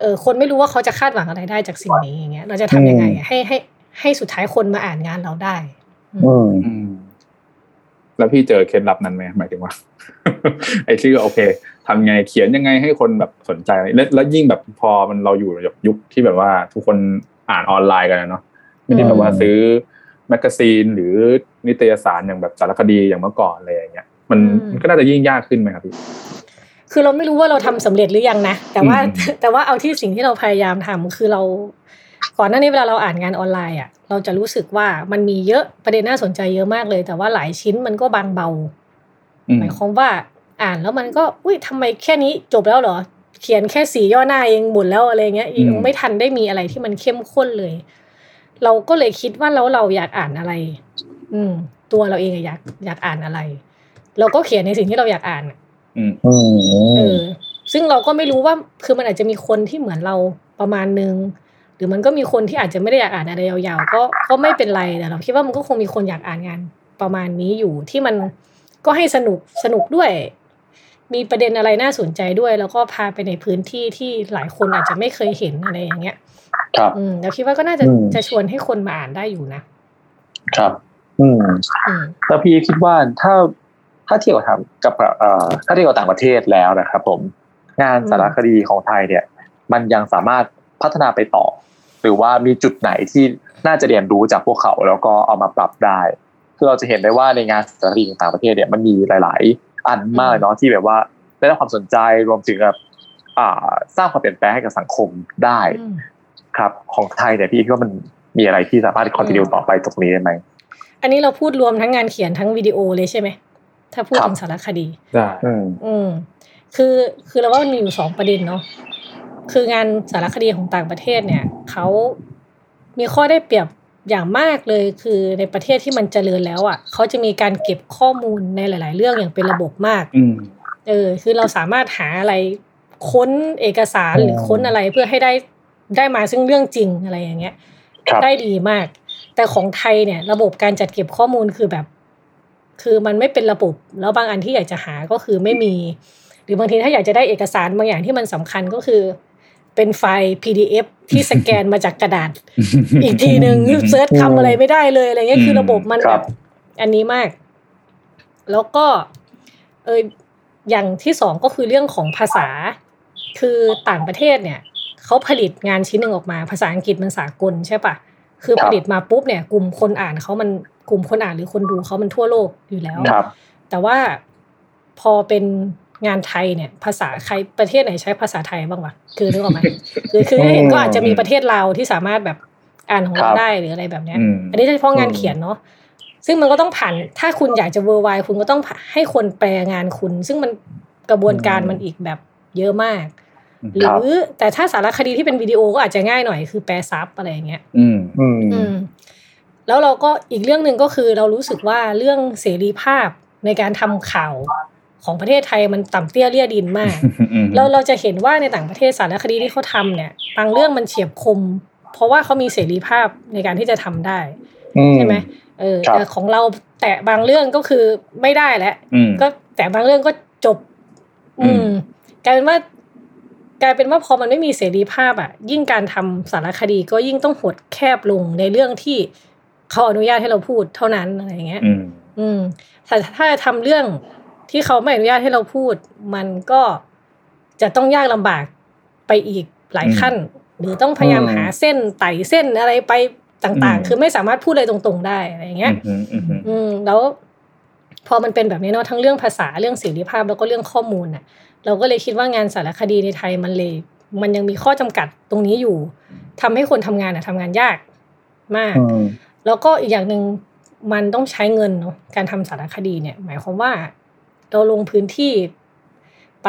เออคนไม่รู้ว่าเขาจะคาดหวังอะไรได้จากสิ่งนี้อย่างเงี้ย เราจะทำยังไงอะให้ให้ ให้สุดท้ายคนมาอ่านงานเราได้อืมอืมแล้วพี่เจอเคล็ดลับนั้นไหมหมายถึงว่า ไอ้ที่โอเคทำไงเขียนยังไงให้คนแบบสนใจแล้วแล้วยิ่งแบบพอมันเราอยู่ในยุคที่แบบว่า ทุกคนอ่านออนไลน์กันนะเนาะ ไม่ได้แบบว่าซื้อแมกกาซีนหรือนิตยสารอย่างแบบสารคดีอย่างเมื่อก่อนอะไรอย่างเงี้ยมันอืมมันก็น่าจะยิ่งยากขึ้นไหมครับพี่คือเราไม่รู้ว่าเราทำสำเร็จหรือยังนะแต่ว่าอืมแต่ว่าเอาที่สิ่งที่เราพยายามทำคือเรา ก่อนหน้านี้เวลาเราอ่านงานออนไลน์อะ เราจะรู้สึกว่ามันมีเยอะประเด็นน่าสนใจเยอะมากเลย แต่ว่าหลายชิ้นมันก็บางเบาอืมหมายความว่าอ่านแล้วมันก็อุ้ยทำไมแค่นี้จบแล้วเหรอ เขียนแค่สีย่อหน้าเองหมดแล้วอะไรเงี้ยยังไม่ทันได้มีอะไรที่มันเข้มข้นเลย เราก็เลยคิดว่าแล้วเราอยากอ่านอะไร อืม ตัวเราเองอะอยากอยากอ่านอะไร เราก็เขียนในสิ่งที่เราอยากอ่านอะอืมอืเอมอซึ่งเราก็ไม่รู้ว่าคือมันอาจจะมีคนที่เหมือนเราประมาณนึงหรือมันก็มีคนที่อาจจะไม่ได้อยากอ่านอะไรยาวๆ ก็ก็ไม่เป็นไรแต่เราคิดว่ามันก็คงมีคนอยากอ่านงานประมาณนี้อยู่ที่มันก็ให้สนุกสนุกด้วย มีประเด็นอะไรน่าสนใจด้วย แล้วก็พาไปในพื้นที่ที่หลายคนอาจจะไม่เคยเห็นอะไรอย่างเงี้ย ครับอืมเราคิดว่าก็น่าจะอืมจะชวนให้คนมาอ่านได้อยู่นะ ครับ อืมอืมแล้วพี่คิดว่าถ้าถ้าเทียบกับทางกับเอ่อถ้าเทียบกับต่างประเทศแล้วนะครับ ผม งานสารคดีของไทยเนี่ย มันยังสามารถพัฒนาไปต่อ หรือว่ามีจุดไหนที่น่าจะเรียนรู้จากพวกเขาแล้วก็เอามาปรับได้คือเราจะเห็นได้ว่าในงานสารคดีของต่างประเทศเนี่ยมันมีหลาย ๆ อันมากเลยเนาะที่แบบว่าได้รับความสนใจรวมถึงแบบอ่าสร้างความเปลี่ยนแปลงให้กับสังคมได้อืม ครับของไทยเนี่ยพี่คิดว่ามันมีอะไรที่สามารถคอนติเนียต่อไปตรงนี้ได้ไหมอันนี้เราพูดรวมทั้งงานเขียนทั้งวิดีโอเลยใช่ไหมถ้าพูดครับถึงสารคดีได้อืมอืมคือคือเราว่ามันมีอยู่สองประเด็นเนาะคืองานสารคดีของต่างประเทศเนี่ยเขามีข้อได้เปรียบอย่างมากเลยคือในประเทศที่มันเจริญแล้วอะเขาจะมีการเก็บข้อมูลในหลาย ๆ เรื่องอย่างเป็นระบบมากอืมเออ คือเราสามารถหาอะไรค้นเอกสารหรือค้นอะไรเพื่อให้ได้ ได้มาซึ่งเรื่องจริงอะไรอย่างเงี้ยครับได้ดีมาก แต่ของไทยเนี่ย ระบบการจัดเก็บข้อมูลคือแบบ คือมันไม่เป็นระบบ แล้วบางอันที่อยากจะหาก็คือไม่มี หรือบางทีถ้าอยากจะได้เอกสารบางอย่างที่มันสำคัญก็คือ เป็นไฟล์ PDF ที่สแกนมาจากกระดาษ อีกทีหนึ่งเซิร์ชคำอะไรไม่ได้เลยอะไรเงี้ยคือระบบมันคแบรับบอันนี้มาก แล้วก็ เอออย่างที่สองก็คือเรื่องของภาษา คือต่างประเทศเนี่ย เขาผลิตงานชิ้นหนึ่งออกมา ภาษาอังกฤษมันสากลใช่ปะคือครับผลิตมาปุ๊บเนี่ย กลุ่มคนอ่านเขามันกลุ่มคนอ่านหรือคนดูเขามันทั่วโลกอยู่แล้วครับแต่ว่าพอเป็นงานไทยเนี่ย ภาษาใครประเทศไหนใช้ภาษาไทยบ้างวะคือนึกออกไหมคือคือเห็นก็อาจจะมีประเทศเราที่สามารถแบบอ่านของคเรารับได้หรืออะไรแบบเนี้ยอืมอันนี้เฉพาะงานเขียนเนาะซึ่งมันก็ต้องผ่านถ้าคุณอยากจะเวอร์ไวคุณก็ต้องให้คนแปลงานคุณ ซึ่งมันกระบวนการมันอีกแบบเยอะมาก หรือแต่ถ้าสารคดีที่เป็นวิดีโอก็อาจจะง่ายหน่อยคือแปลซับอะไรอย่างเงี้ย อืมอืมอืมแล้วเราก็อีกเรื่องหนึ่งก็คือเรารู้สึกว่าเรื่องเสรีภาพในการทำข่าวของประเทศไทยมันต่ำเตี้ยเลี่ยดินมากอืมเราเราจะเห็นว่าในต่างประเทศสารคดีที่เขาทำเนี่ยบางเรื่องมันเฉียบคม เพราะว่าเขามีเสรีภาพในการที่จะทำได้ใช่ไหมเออครับแต่ของเราแตะบางเรื่องก็คือไม่ได้แล้วอืมก็แต่บางเรื่องก็จบ อือืมมกลายเป็นว่า กลายเป็นว่าพอมันไม่มีเสรีภาพอะยิ่งการทำสารคดีก็ยิ่งต้องหดแคบลงในเรื่องที่เขาอนุญาตให้เราพูดเท่านั้นอะไรอย่างเงี้ยอืมอืมแต่ถ้าทำเรื่องที่เขาไม่อนุญาตให้เราพูด มันก็จะต้องยากลำบากไปอีกหลายขั้น หรือต้องพยายามอืมหาเส้นไต่เส้นอะไรไปต่างอืมๆคือไม่สามารถพูดอะไรตรง ๆ ได้อะไรอย่างเงี้ยอืมอืมอืมอืมแล้วพอมันเป็นแบบนี้เนาะทั้งเรื่องภาษาเรื่องเสรีภาพแล้วก็เรื่องข้อมูลน่ะ เราก็เลยคิดว่างานสารคดีในไทยมันเลย มันยังมีข้อจำกัดตรงนี้อยู่ทำให้คนทำงานอะทำงานยากมากอืมแล้วก็อีกอย่างหนึ่งมันต้องใช้เงินเนาะการทำสารคดีเนี่ย หมายความว่าเราลงพื้นที่ไป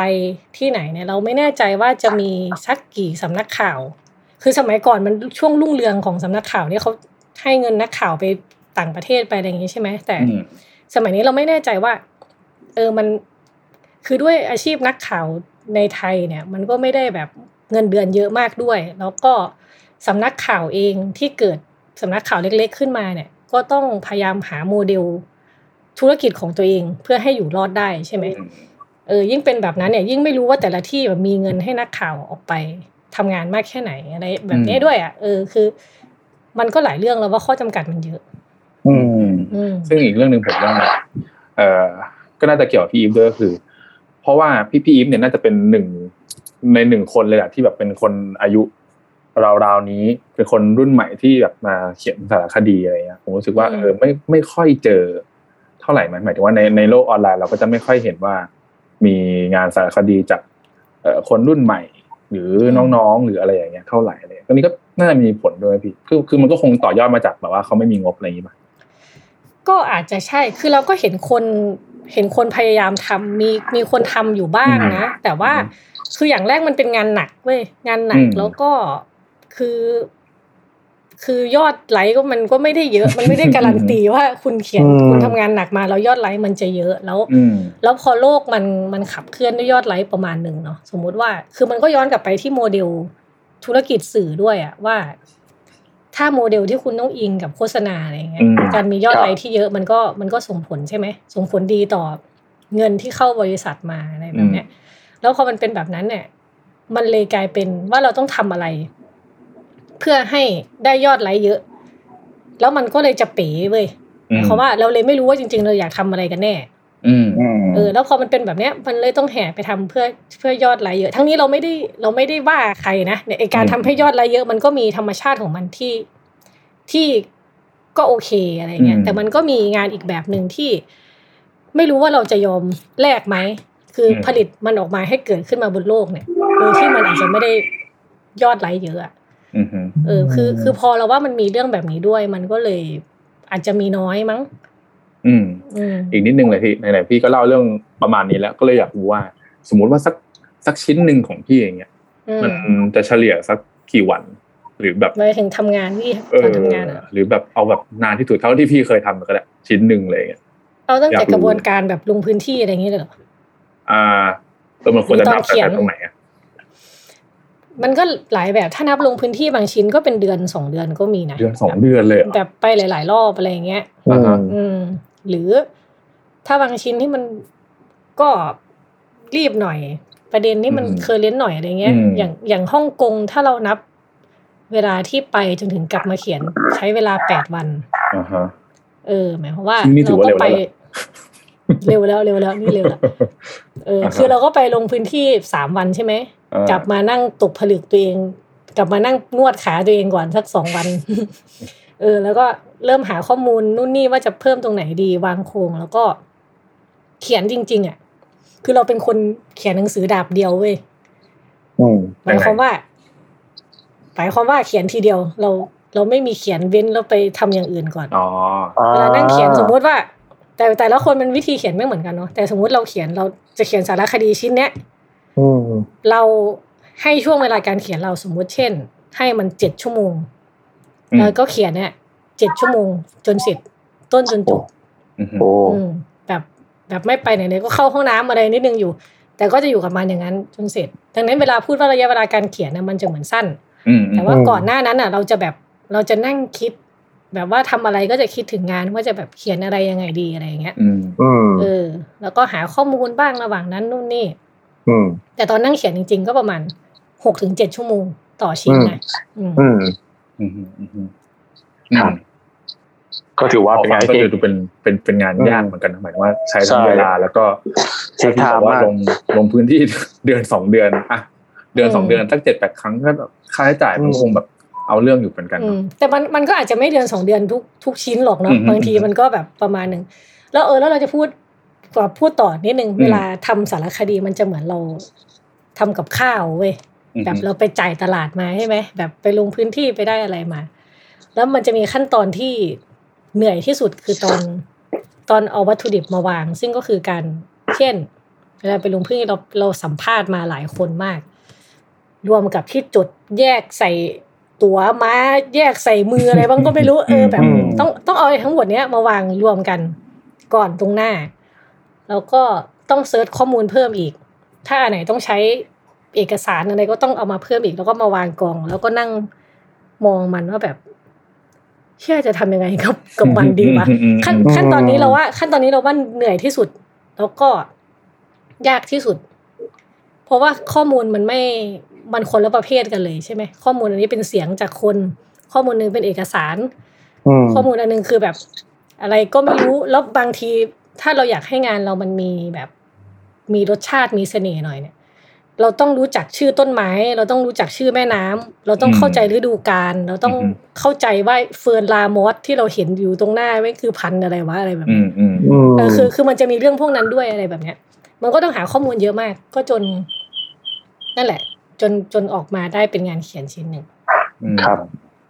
ที่ไหนเนี่ย เราไม่แน่ใจว่าจะมีสักกี่สำนักข่าว คือสมัยก่อนมันช่วงรุ่งเรืองของสำนักข่าวเนี่ยเขาให้เงินนักข่าวไปต่างประเทศไปอะไรอย่างงี้ใช่ไหมแต่อืมสมัยนี้เราไม่แน่ใจว่า เออมัน คือด้วยอาชีพนักข่าวในไทยเนี่ยมันก็ไม่ได้แบบเงินเดือนเยอะมากด้วย แล้วก็สำนักข่าวเองที่เกิดสำนักข่าวเล็กๆ ขึ้นมาเนี่ย ก็ต้องพยายามหาโมเดลธุรกิจของตัวเองเพื่อให้อยู่รอดได้ใช่ไหมเออยิ่งเป็นแบบนั้นเนี่ยยิ่งไม่รู้ว่าแต่ละที่แบบมีเงินให้นักข่าวออกไปทำงานมากแค่ไหนอะไรแบบนี้ด้วยอะเออคือ มันก็หลายเรื่องแล้วว่าข้อจำกัดมันเยอะอืมอืมซึ่งอีกเรื่องหนึ่งผมว่าเอ่อก็น่าจะเกี่ยวกับพี่อีฟด้วยก็คือ เพราะว่าพี่พี่อีฟเนี่ยน่าจะเป็นหนึ่งในหนึ่งคนเลยแหละที่แบบเป็นคนอายุราวๆนี้เป็นคนรุ่นใหม่ที่แบบมาเขียนสารคดีอะไรเงี้ยผมรู้สึกว่าอืมเออไม่ไม่ค่อยเจอเท่าไหร่หมายหมายถึงว่าในในโลกออนไลน์เราก็จะไม่ค่อยเห็นว่า มีงานสารคดีจากเอ่อคนรุ่นใหม่ หรือน้องๆหรืออะไรอย่างเงี้ยเท่าไหร่อะไรเลยตรงนี้ก็น่าจะมีผลด้วยพี่คือคือมันก็คงต่อยอดมาจากแบบว่าเขาไม่มีงบอะไรอย่างงี้ป่ะก็อาจจะใช่คือเราก็เห็นคน เห็นคนพยายามทำมีมีคนทำอยู่บ้างนะ แต่ว่าคืออย่างแรกมันเป็นงานหนักเว้ยงานหนักอืมแล้วก็คือ คือยอดไลค์ก็มันก็ไม่ได้เยอะ มันไม่ได้การันตีว่าคุณเขียนอืมคุณทำงานหนักมาแล้วยอดไลค์มันจะเยอะแล้วอืมแล้วพอโลกมันมันขับเคลื่อนด้วยยอดไลค์ประมาณหนึ่งเนาะสมมุติว่า คือมันก็ย้อนกลับไปที่โมเดลธุรกิจสื่อด้วยอะว่า ถ้าโมเดลที่คุณต้องอิงกับโฆษณาอะไรอย่างเงี้ยอืมการมียอดครับไลค์ที่เยอะมันก็มันก็ส่งผลใช่ไหมส่งผลดีต่อเงินที่เข้าบริษัทมาอะไรแบบเนี้ย แล้วพอมันเป็นแบบนั้นเนี่ย มันเลยกลายเป็นว่าเราต้องทำอะไร เพื่อให้ได้ยอดไลค์เยอะ แล้วมันก็เลยจะเป๋เว้ยหมายความว่าเราเลยไม่รู้ว่าจริง ๆ เราอยากทำอะไรกันแน่อืมอืม เออแล้วพอมันเป็นแบบเนี้ยมันเลยต้องแห่ไปทำเพื่อเพื่อยอดไลค์เยอะ ทั้งนี้เราไม่ได้เราไม่ได้ว่าใครนะในไอการอืมทำให้ยอดไลค์เยอะ มันก็มีธรรมชาติของมันที่ที่ก็โอเคอะไรเงี้ยแต่มันก็มีงานอีกแบบหนึ่งที่ ไม่รู้ว่าเราจะยอมแลกไหมคือผลิตมันออกมาให้เกิดขึ้นมาบนโลกเนี่ยโดยที่มันอาจจะไม่ได้ยอดไลค์เยอะอะอืมอืมเออ คือ คือพอเราว่ามันมีเรื่องแบบนี้ด้วย มันก็เลยอาจจะมีน้อยมั้ง อืมอืมอีกนิดนึงเลยพี่ไหนๆพี่ก็เล่าเรื่องประมาณนี้แล้วก็เลยอยากรู้ว่า สมมุติว่าสักสักชิ้นหนึ่งของพี่เองเนี่ยอืมมันจะเฉลี่ยสักกี่วัน หรือแบบหมายถึงทำงานพี่เอตอนอทำงานอะหรือแบบเอาแบบนานที่สุดเท่าที่พี่เคยทำก็ได้ชิ้นหนึ่งอะไรอย่างเงี้ยเอาตั้งแต่อยากรู้กระบวนการแบบลงพื้นที่อะไรอย่างเงี้ยเลยเหรออ่าเออมันควรจะนับมีตอนเขียนแต่ตรงไหนอะมันก็หลายแบบถ้านับลงพื้นที่บางชิ้นก็เป็นเดือนสองเดือนก็มีนะเดือนสองเดือนเลยเหรอแบบไปหลาย ๆ รอบอะไรอย่างเงี้ยอ่าฮะอืม หรือถ้าบางชิ้นที่มันก็รีบหน่อย ประเด็นที่มัน current หน่อยอะไรเงี้ย อย่างอย่างฮ่องกงถ้าเรานับเวลาที่ไปจนถึงกลับมาเขียนใช้เวลาแปดวันอ่าฮะเออ หมายความว่านี่ถือว่าก็ไปเร็วแล้วเหรอเร็วแล้วเร็วแล้วนี่เร็วแล้วเอออ่าฮะคือเราก็ไปลงพื้นที่สามวันใช่ไหมอ่ากลับมานั่งตกผลึกตัวเอง กลับมานั่งนวดขาตัวเองก่อนสักสองวัน เออ แล้วก็เริ่มหาข้อมูลนู่นนี่ว่าจะเพิ่มตรงไหนดีวางโครงแล้วก็เขียนจริง ๆอะคือเราเป็นคนเขียนหนังสือดาบเดียวเว้ยอืมหมายความว่าหมายความว่าเขียนทีเดียว เราเราไม่มีเขียนเว้นแล้วไปทำอย่างอื่นก่อนอ๋อเวลานั่งเขียนสมมุติว่า แต่แต่ละคนมันวิธีเขียนไม่เหมือนกันเนาะแต่สมมุติเราเขียนเราจะเขียนสารคดีชิ้นเนี้ยอืมเราให้ช่วงเวลาการเขียนเราสมมุติเช่น ให้มันเจ็ดชั่วโมง อืมแล้วก็เขียนเนี่ยเจ็ดชั่วโมงจนเสร็จต้นจนจบอือฮึโอ้อืมแบบแบบไม่ไปไหนเลยก็เข้าห้องน้ำอะไรนิดนึงอยู่ แต่ก็จะอยู่กับมันอย่างนั้นจนเสร็จ ดังนั้นเวลาพูดว่าระยะเวลาการเขียนนะมันจะเหมือนสั้นอืมแต่ว่าก่อนหน้านั้นอะ เราจะแบบเราจะนั่งคิด แบบว่าทำอะไรก็จะคิดถึงงานว่าจะแบบเขียนอะไรยังไงดีอะไรอย่างเงี้ยอืมอืมเออ แล้วก็หาข้อมูลบ้างระหว่างนั้นนู่นนี่อืมแต่ตอนนั่งเขียนจริง ๆ ก็ประมาณหกถึงเจ็ดชั่วโมงต่อชิ้นนะ อืมอืมอืมอืมอืมอืมครับก็ถือว่าเป็นงานก็ที่ดูเป็นเป็นเป็นงานอืมยากเหมือนกันนะหมายถึงว่าใช้ทั้งใช่เวลาแล้วก็ใช้ที่บอกว่า time มากลงลงพื้นที่เดือนสองเดือนอะเดือนอืมสองเดือนสักเจ็ดแปดครั้งก็แบบค่าใช้จ่ายมันอืมคงแบบเอาเรื่องอยู่เหมือนกันอืเนอะมแต่มันมันก็อาจจะไม่เดือนสองเดือนทุกทุกชิ้นหรอกเนาะอืมบางทีมันก็แบบประมาณหนึ่งแล้วเออแล้วเราจะพูดกว่าพูดต่อนิดนึงอืมเวลาทำสารคดีมันจะเหมือนเราทำกับข้าวเว้ยอืม แบบเราไปจ่ายตลาดมาใช่ไหมแบบไปลงพื้นที่ไปได้อะไรมา แล้วมันจะมีขั้นตอนที่เหนื่อยที่สุดคือตอนตอนเอาวัตถุดิบมาวาง ซึ่งก็คือการเช่นเวลาไปลงพื้นที่เราเราสัมภาษณ์มาหลายคนมาก รวมกับที่จดแยกใส่ตั๋วม้าแยกใส่มืออะไรบ้างก็ไม่รู้เออแบบอืมต้องต้องเอาไอ้ทั้งหมดเนี้ยมาวางรวมกันก่อนตรงหน้า แล้วก็ต้องเซิร์ชข้อมูลเพิ่มอีก ถ้าอันไหนต้องใช้ เอกสารอะไรก็ต้องเอามาเพิ่มอีกแล้วก็มาวางกอง แล้วก็นั่งมองมันว่าแบบเชื่อจะทำยังไงกับกับมันดีวะอืมอืมขั้นขั้นตอนนี้เราว่า ขั้นตอนนี้เราว่าเหนื่อยที่สุด แล้วก็ยากที่สุด เพราะว่าข้อมูลมันไม่มันคนละประเภทกันเลยใช่ไหมข้อมูลอันนี้เป็นเสียงจากคน ข้อมูลหนึงเป็นเอกสารอืมข้อมูลอันหนึงคือแบบ อะไรก็ไม่รู้แล้วบางที ถ้าเราอยากให้งานเรามันมีแบบ มีรสชาติมีเสน่ห์หน่อยเนี่ย เราต้องรู้จักชื่อต้นไม้ เราต้องรู้จักชื่อแม่น้ำเราต้องเข้าใจฤดูกาลเราต้องเข้าใจว่าเฟิร์นลามอสที่เราเห็นอยู่ตรงหน้าไม่คือพันธุ์อะไรวะอะไรแบบอืเนี้ยมอืมอืมเออคือคือมันจะมีเรื่องพวกนั้นด้วยอะไรแบบเนี้ย มันก็ต้องหาข้อมูลเยอะมาก ก็จน นั่นแหละ จนจนออกมาได้เป็นงานเขียนชิ้นหนึ่งมครับ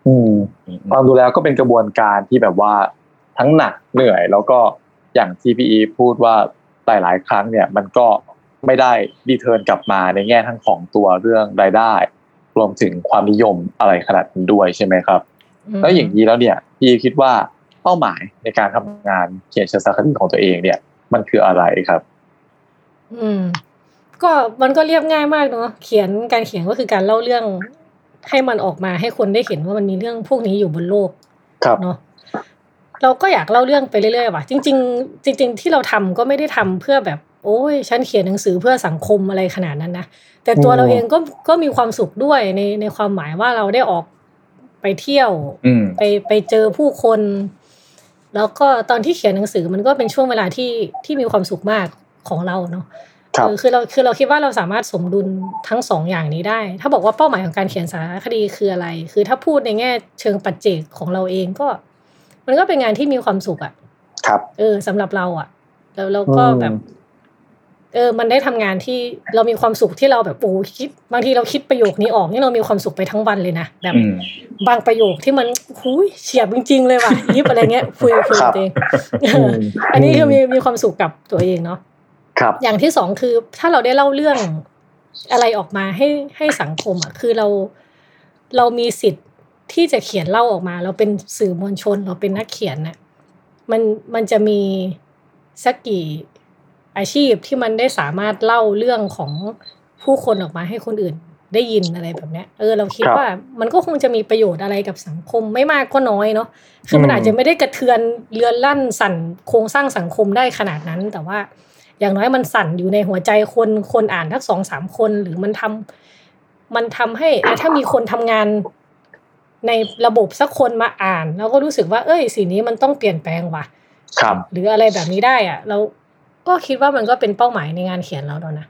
อืมอืมฟังดูแล้วก็เป็นกระบวนการที่แบบว่าทั้งหนักเหนื่อย แล้วก็อย่างที่พี่อีพูดว่าหลายๆครั้งเนี่ย มันก็ ไม่ได้ดีเทิร์นกลับมาในแง่ทั้งของตัวเรื่องรายได้ รวมถึงความนิยมอะไรขนาดนั้นด้วยใช่ไหมครับ แล้วอย่างนี้แล้วเนี่ยพี่คิดว่าเป้าหมายในการทำงานเขียนเชิงสารคดีของตัวเองเนี่ย มันคืออะไรครับ อืม ก็มันก็เรียบง่ายมากเนาะเขียนการเขียนก็คือการเล่าเรื่องให้มันออกมาให้คนได้เห็นว่ามันมีเรื่องพวกนี้อยู่บนโลกครับเนาะเราก็อยากเล่าเรื่องไปเรื่อยๆว่ะ จริง ๆ จริง ๆ ที่เราทำก็ไม่ได้ทำเพื่อแบบ โอ้ยฉันเขียนหนังสือเพื่อสังคมอะไรขนาดนั้นนะแต่ตัวอืมเราเองก็ก็มีความสุขด้วยในในความหมายว่าเราได้ออกไปเที่ยวอืมไปไปเจอผู้คน แล้วก็ตอนที่เขียนหนังสือมันก็เป็นช่วงเวลาที่ที่มีความสุขมากของเราเนาะครับเออคือเราคือเราคิดว่าเราสามารถสมดุลทั้งสองอย่างนี้ได้ ถ้าบอกว่าเป้าหมายของการเขียนสารคดีคืออะไร คือถ้าพูดในแง่เชิงปัจเจกของเราเองก็ มันก็เป็นงานที่มีความสุขอะครับ เออสำหรับเราอะแล้วเราก็อืมแบบ เออ มันได้ทำงานที่เรามีความสุขที่เราแบบโอ้คิด บางทีเราคิดประโยคนี้ออกนี่เรามีความสุขไปทั้งวันเลยนะแบบอืมบางประโยคที่มันหุยเฉียบจริง ๆ เลยว่ะยิบอะไรเงี้ยคุยคุยครักับบตัวเองเออือมอันนี้คือมีมีความสุขกับตัวเองเนาะครับ อย่างที่สองคือถ้าเราได้เล่าเรื่องอะไรออกมาให้ให้สังคมอะคือเราเรามีสิทธิ์ที่จะเขียนเล่าออกมา เราเป็นสื่อมวลชนเราเป็นนักเขียนน่ะมันมันจะมีสักกี่ อาชีพที่มันได้สามารถเล่าเรื่องของผู้คนออกมาให้คนอื่นได้ยินอะไรแบบเนี้ยเออเราคิดครับว่ามันก็คงจะมีประโยชน์อะไรกับสังคมไม่มากก็น้อยเนาะคือมันอืมอาจจะไม่ได้กระเทือนเรือนลั่นสั่นโครงสร้างสังคมได้ขนาดนั้น แต่ว่า อย่างน้อยมันสั่นอยู่ในหัวใจคนคนอ่านทักสองสามคน หรือมันทำมันทำให้อะถ้ามีคนทำงานในระบบสักคนมาอ่าน แล้วก็รู้สึกว่า เอ้ยสิ่งนี้มันต้องเปลี่ยนแปลงว่ะ ครับ หรืออะไรแบบนี้ได้อะเรา ก็คิดว่ามันก็เป็นเป้าหมายในงานเขียนเราแล้วนะ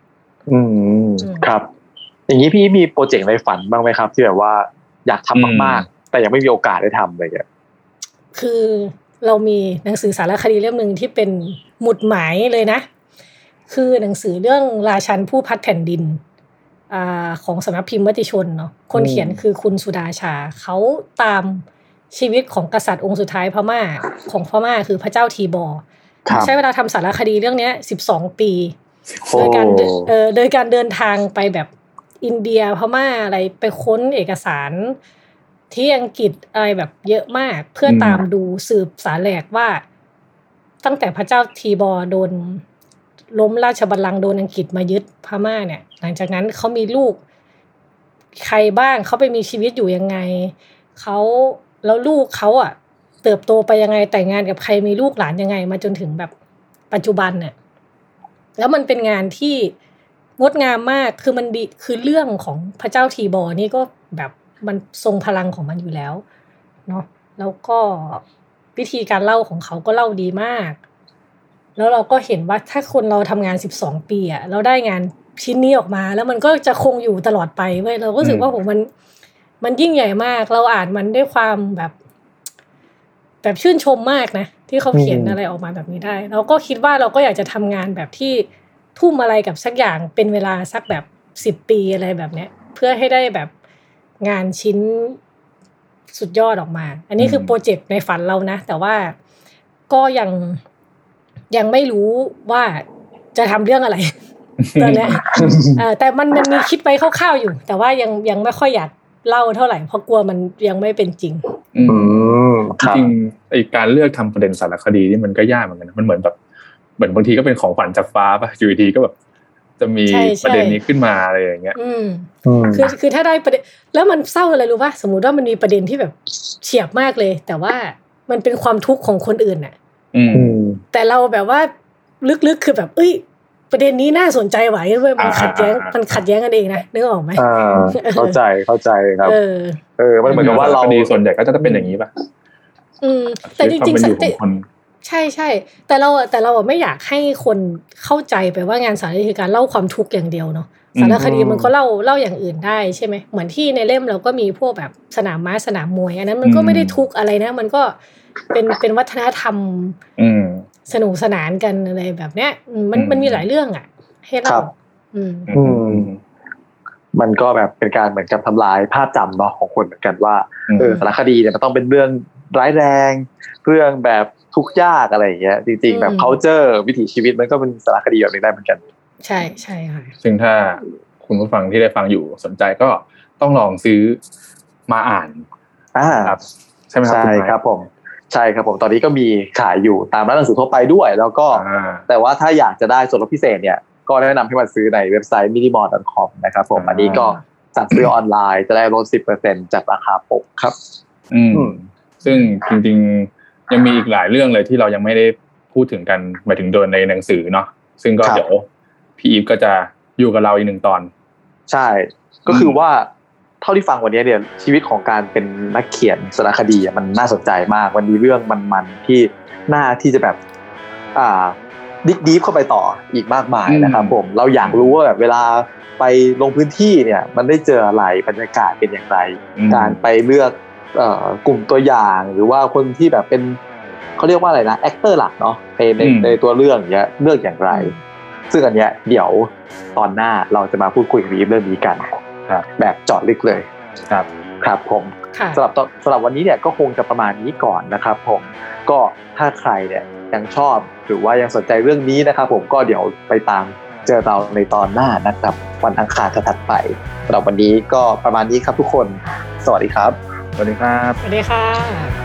อืมอืมครับ อย่างนี้พี่มีโปรเจกต์ในฝันบ้างไหมครับ ที่แบบว่าอยากทำมากๆ แต่ยังไม่มีโอกาสได้ทำอะไรอย่างเงี้ยคือเรามีหนังสือสารคดีเล่มหนึ่งที่เป็นหมุดหมายเลยนะ คือหนังสือเรื่องราชันผู้พัดแผ่นดินอาของสำนักพิมพ์มติชนเนาะคนเขียนคือคุณสุดาชา เขาตามชีวิตของกษัตริย์องค์สุดท้ายพม่าของพม่าคือพระเจ้าทีบอร์ครับ ใช้เวลาทำสารคดีเรื่องเนี้ยสิบสองปีโอ้โดยการเดินเอ่อโดยการเดินทางไปแบบอินเดียพม่าอะไรไปค้นเอกสารที่อังกฤษอะไรแบบเยอะมากเพื่อตามดูสืบสารแหลกว่า ตั้งแต่พระเจ้าทีบอร์โดน ล้มราชบัลลังก์โดนอังกฤษมายึดพม่าเนี่ย หลังจากนั้นเขามีลูก ใครบ้างเขาไปมีชีวิตอยู่ยังไงเขาแล้วลูกเขาอะ เติบโตไปยังไงแต่งงานกับใครมีลูกหลานยังไง มาจนถึงแบบปัจจุบันเนี่ยแล้วมันเป็นงานที่งดงามมากคือมันดีคือเรื่องของพระเจ้าทีบอนี่ก็แบบมันทรงพลังของมันอยู่แล้วเนาะแล้วก็วิธีการเล่าของเขาก็เล่าดีมาก แล้วเราก็เห็นว่าถ้าคนเราทำงานสิบสองปีอะเราได้งานชิ้นนี้ออกมา แล้วมันก็จะคงอยู่ตลอดไปเว้ยเราก็รู้สึกว่าผมมันมันยิ่งใหญ่มาก เราอ่านมันด้วยความแบบ แบบชื่นชมมากนะ ที่เขาเขียนอืมอะไรออกมาแบบนี้ได้เราก็คิดว่าเราก็อยากจะทำงานแบบที่ทุ่มอะไรกับสักอย่างเป็นเวลาสักแบบสิบปีอะไรแบบเนี้ย เพื่อให้ได้แบบงานชิ้นสุดยอดออกมา อันนี้คือมโปรเจกต์ในฝันเรานะ แต่ว่าก็ยังยังไม่รู้ว่าจะทำเรื่องอะไรตอนเนี้ยเอ่อแต่มันมันมีคิดไปคร่าวๆอยู่ แต่ว่ายังยังไม่ค่อยอยากเล่าเท่าไหร่เพราะกลัวมันยังไม่เป็นจริง อือืมมจครับริงๆไอการเลือกทำประเด็นสารคดีนี่มันก็ยากเหมือนกันนะมันเหมือนแบบเหมือนบางทีก็เป็นของขวัญจากฟ้าป่ะอยู่ดีๆก็แบบจะมีใช่ใช่ประเด็นนี้ขึ้นมาอะไรอย่างเงี้ยอืมอืมคือคือถ้าได้ประเด็น แล้วมันเศร้าอะไรรู้ป่ะสมมุติว่ามันมีประเด็นที่แบบเฉียบมากเลย แต่ว่ามันเป็นความทุกข์ของคนอื่นน่ะอืมอืมแต่เราแบบว่าลึกๆคือแบบ เอ้ย ประเด็นนี้น่าสนใจไหวเว้ยมันขัดแย้งอ่าอ่าอ่ามัมันขัดแย้งกันเองนะนึกออกไหมอ่าเข้าใจเข้าใจครับ เออ เออ มันเหมือนกับว่าเราคดีส่วนใหญ่ก็จะเป็นอย่างนี้ป่ะอืม แต่จริงชีวิตๆความเป็นอยู่ของคนใช่ใช่แต่เราอะแต่เราอะไม่อยากให้คนเข้าใจไปว่างานสารคดีคือการเล่าความทุกข์อย่างเดียวเนาะอืมสารคดีมันก็เล่าเล่าอย่างอื่นได้ใช่ไหมเหมือนที่ในเล่มเราก็มีพวกแบบสนามม้าสนามมวยอันนั้นมันก็ไม่ได้ทุกข์อะไรนะ มันก็เป็นเป็นวัฒนธรรมอืม สนุกสนานกันอะไรแบบเนี้ยอืมมันอืมมันมีหลายเรื่องอะให้ครัเล่าบอืมอืมมันก็แบบเป็นการเหมือนกับทำลายภาพจำเนาะของคนเหมือนกันว่าอืมเออสารคดีเนี่ยมันต้องเป็นเรื่องร้ายแรง เรื่องแบบทุกข์ยากอะไรอย่างเงี้ยจริงๆแบบอืม culture วิถีชีวิตมันก็เป็นสารคดีแบบนึงได้เหมือนกัน ใช่ใช่ค่ะซึ่งถ้าคุณผู้ฟังที่ได้ฟังอยู่สนใจก็ต้องลองซื้อมาอ่านอ่าครับใช่ไหมครับใช่ณไม้ครับผม ใช่ครับผมตอนนี้ก็มีขายอยู่ตามร้านหนังสือทั่วไปด้วย แล้วก็อ่าแต่ว่าถ้าอยากจะได้ส่วนลดพิเศษเนี่ยก็แนะนำให้มาซื้อในเว็บไซต์ minimall.com นะครับผมอ่าอันนี้ก็สั่งซื้อออนไลน์จะได้ลด 10%จากราคาปกครับอืมอืม ซึ่งจริงๆยังมีอีกหลายเรื่องเลยที่เรายังไม่ได้พูดถึงกันหมายถึงโดนในหนังสือเนาะซึ่งก็ครับเดี๋ยวพี่อีฟก็จะอยู่กับเราอีกหนึ่งตอน ใช่ ก็คือว่า เท่าที่ฟังวันนี้เนี่ยชีวิตของการเป็นนักเขียนสารคดีอะมันน่าสนใจมากมันมีเรื่องมันๆที่น่าที่จะแบบอ่า dig deep เข้าไปต่ออีกมากมายนะครับผมเราอยากรู้ว่าแบบเวลาไปลงพื้นที่เนี่ยมันได้เจออะไรบรรยากาศเป็นอย่างไรอืมการไปเลือกเอ่อกลุ่มตัวอย่างหรือว่าคนที่แบบเป็นเขาเรียกว่าอะไรนะ actor หลักเนาะในในอืมในตัวเรื่องเนี้ยเลือกอย่างไร ซึ่งอันเนี้ยเดี๋ยวตอนหน้าเราจะมาพูดคุยกับพี่อีฟเรื่องนี้กันครับ แบบเจาะลึกเลยครับครับผมค่ะสำหรับตอนสำหรับวันนี้เนี่ยก็คงจะประมาณนี้ก่อนนะครับผมก็ถ้าใครเนี่ยยังชอบหรือว่ายังสนใจเรื่องนี้นะครับ ผมก็เดี๋ยวไปตามเจอเราในตอนหน้านะครับ วันอังคารถัดๆไปสำหรับวันนี้ก็ประมาณนี้ครับทุกคน สวัสดีครับ สวัสดีครับ สวัสดีค่ะ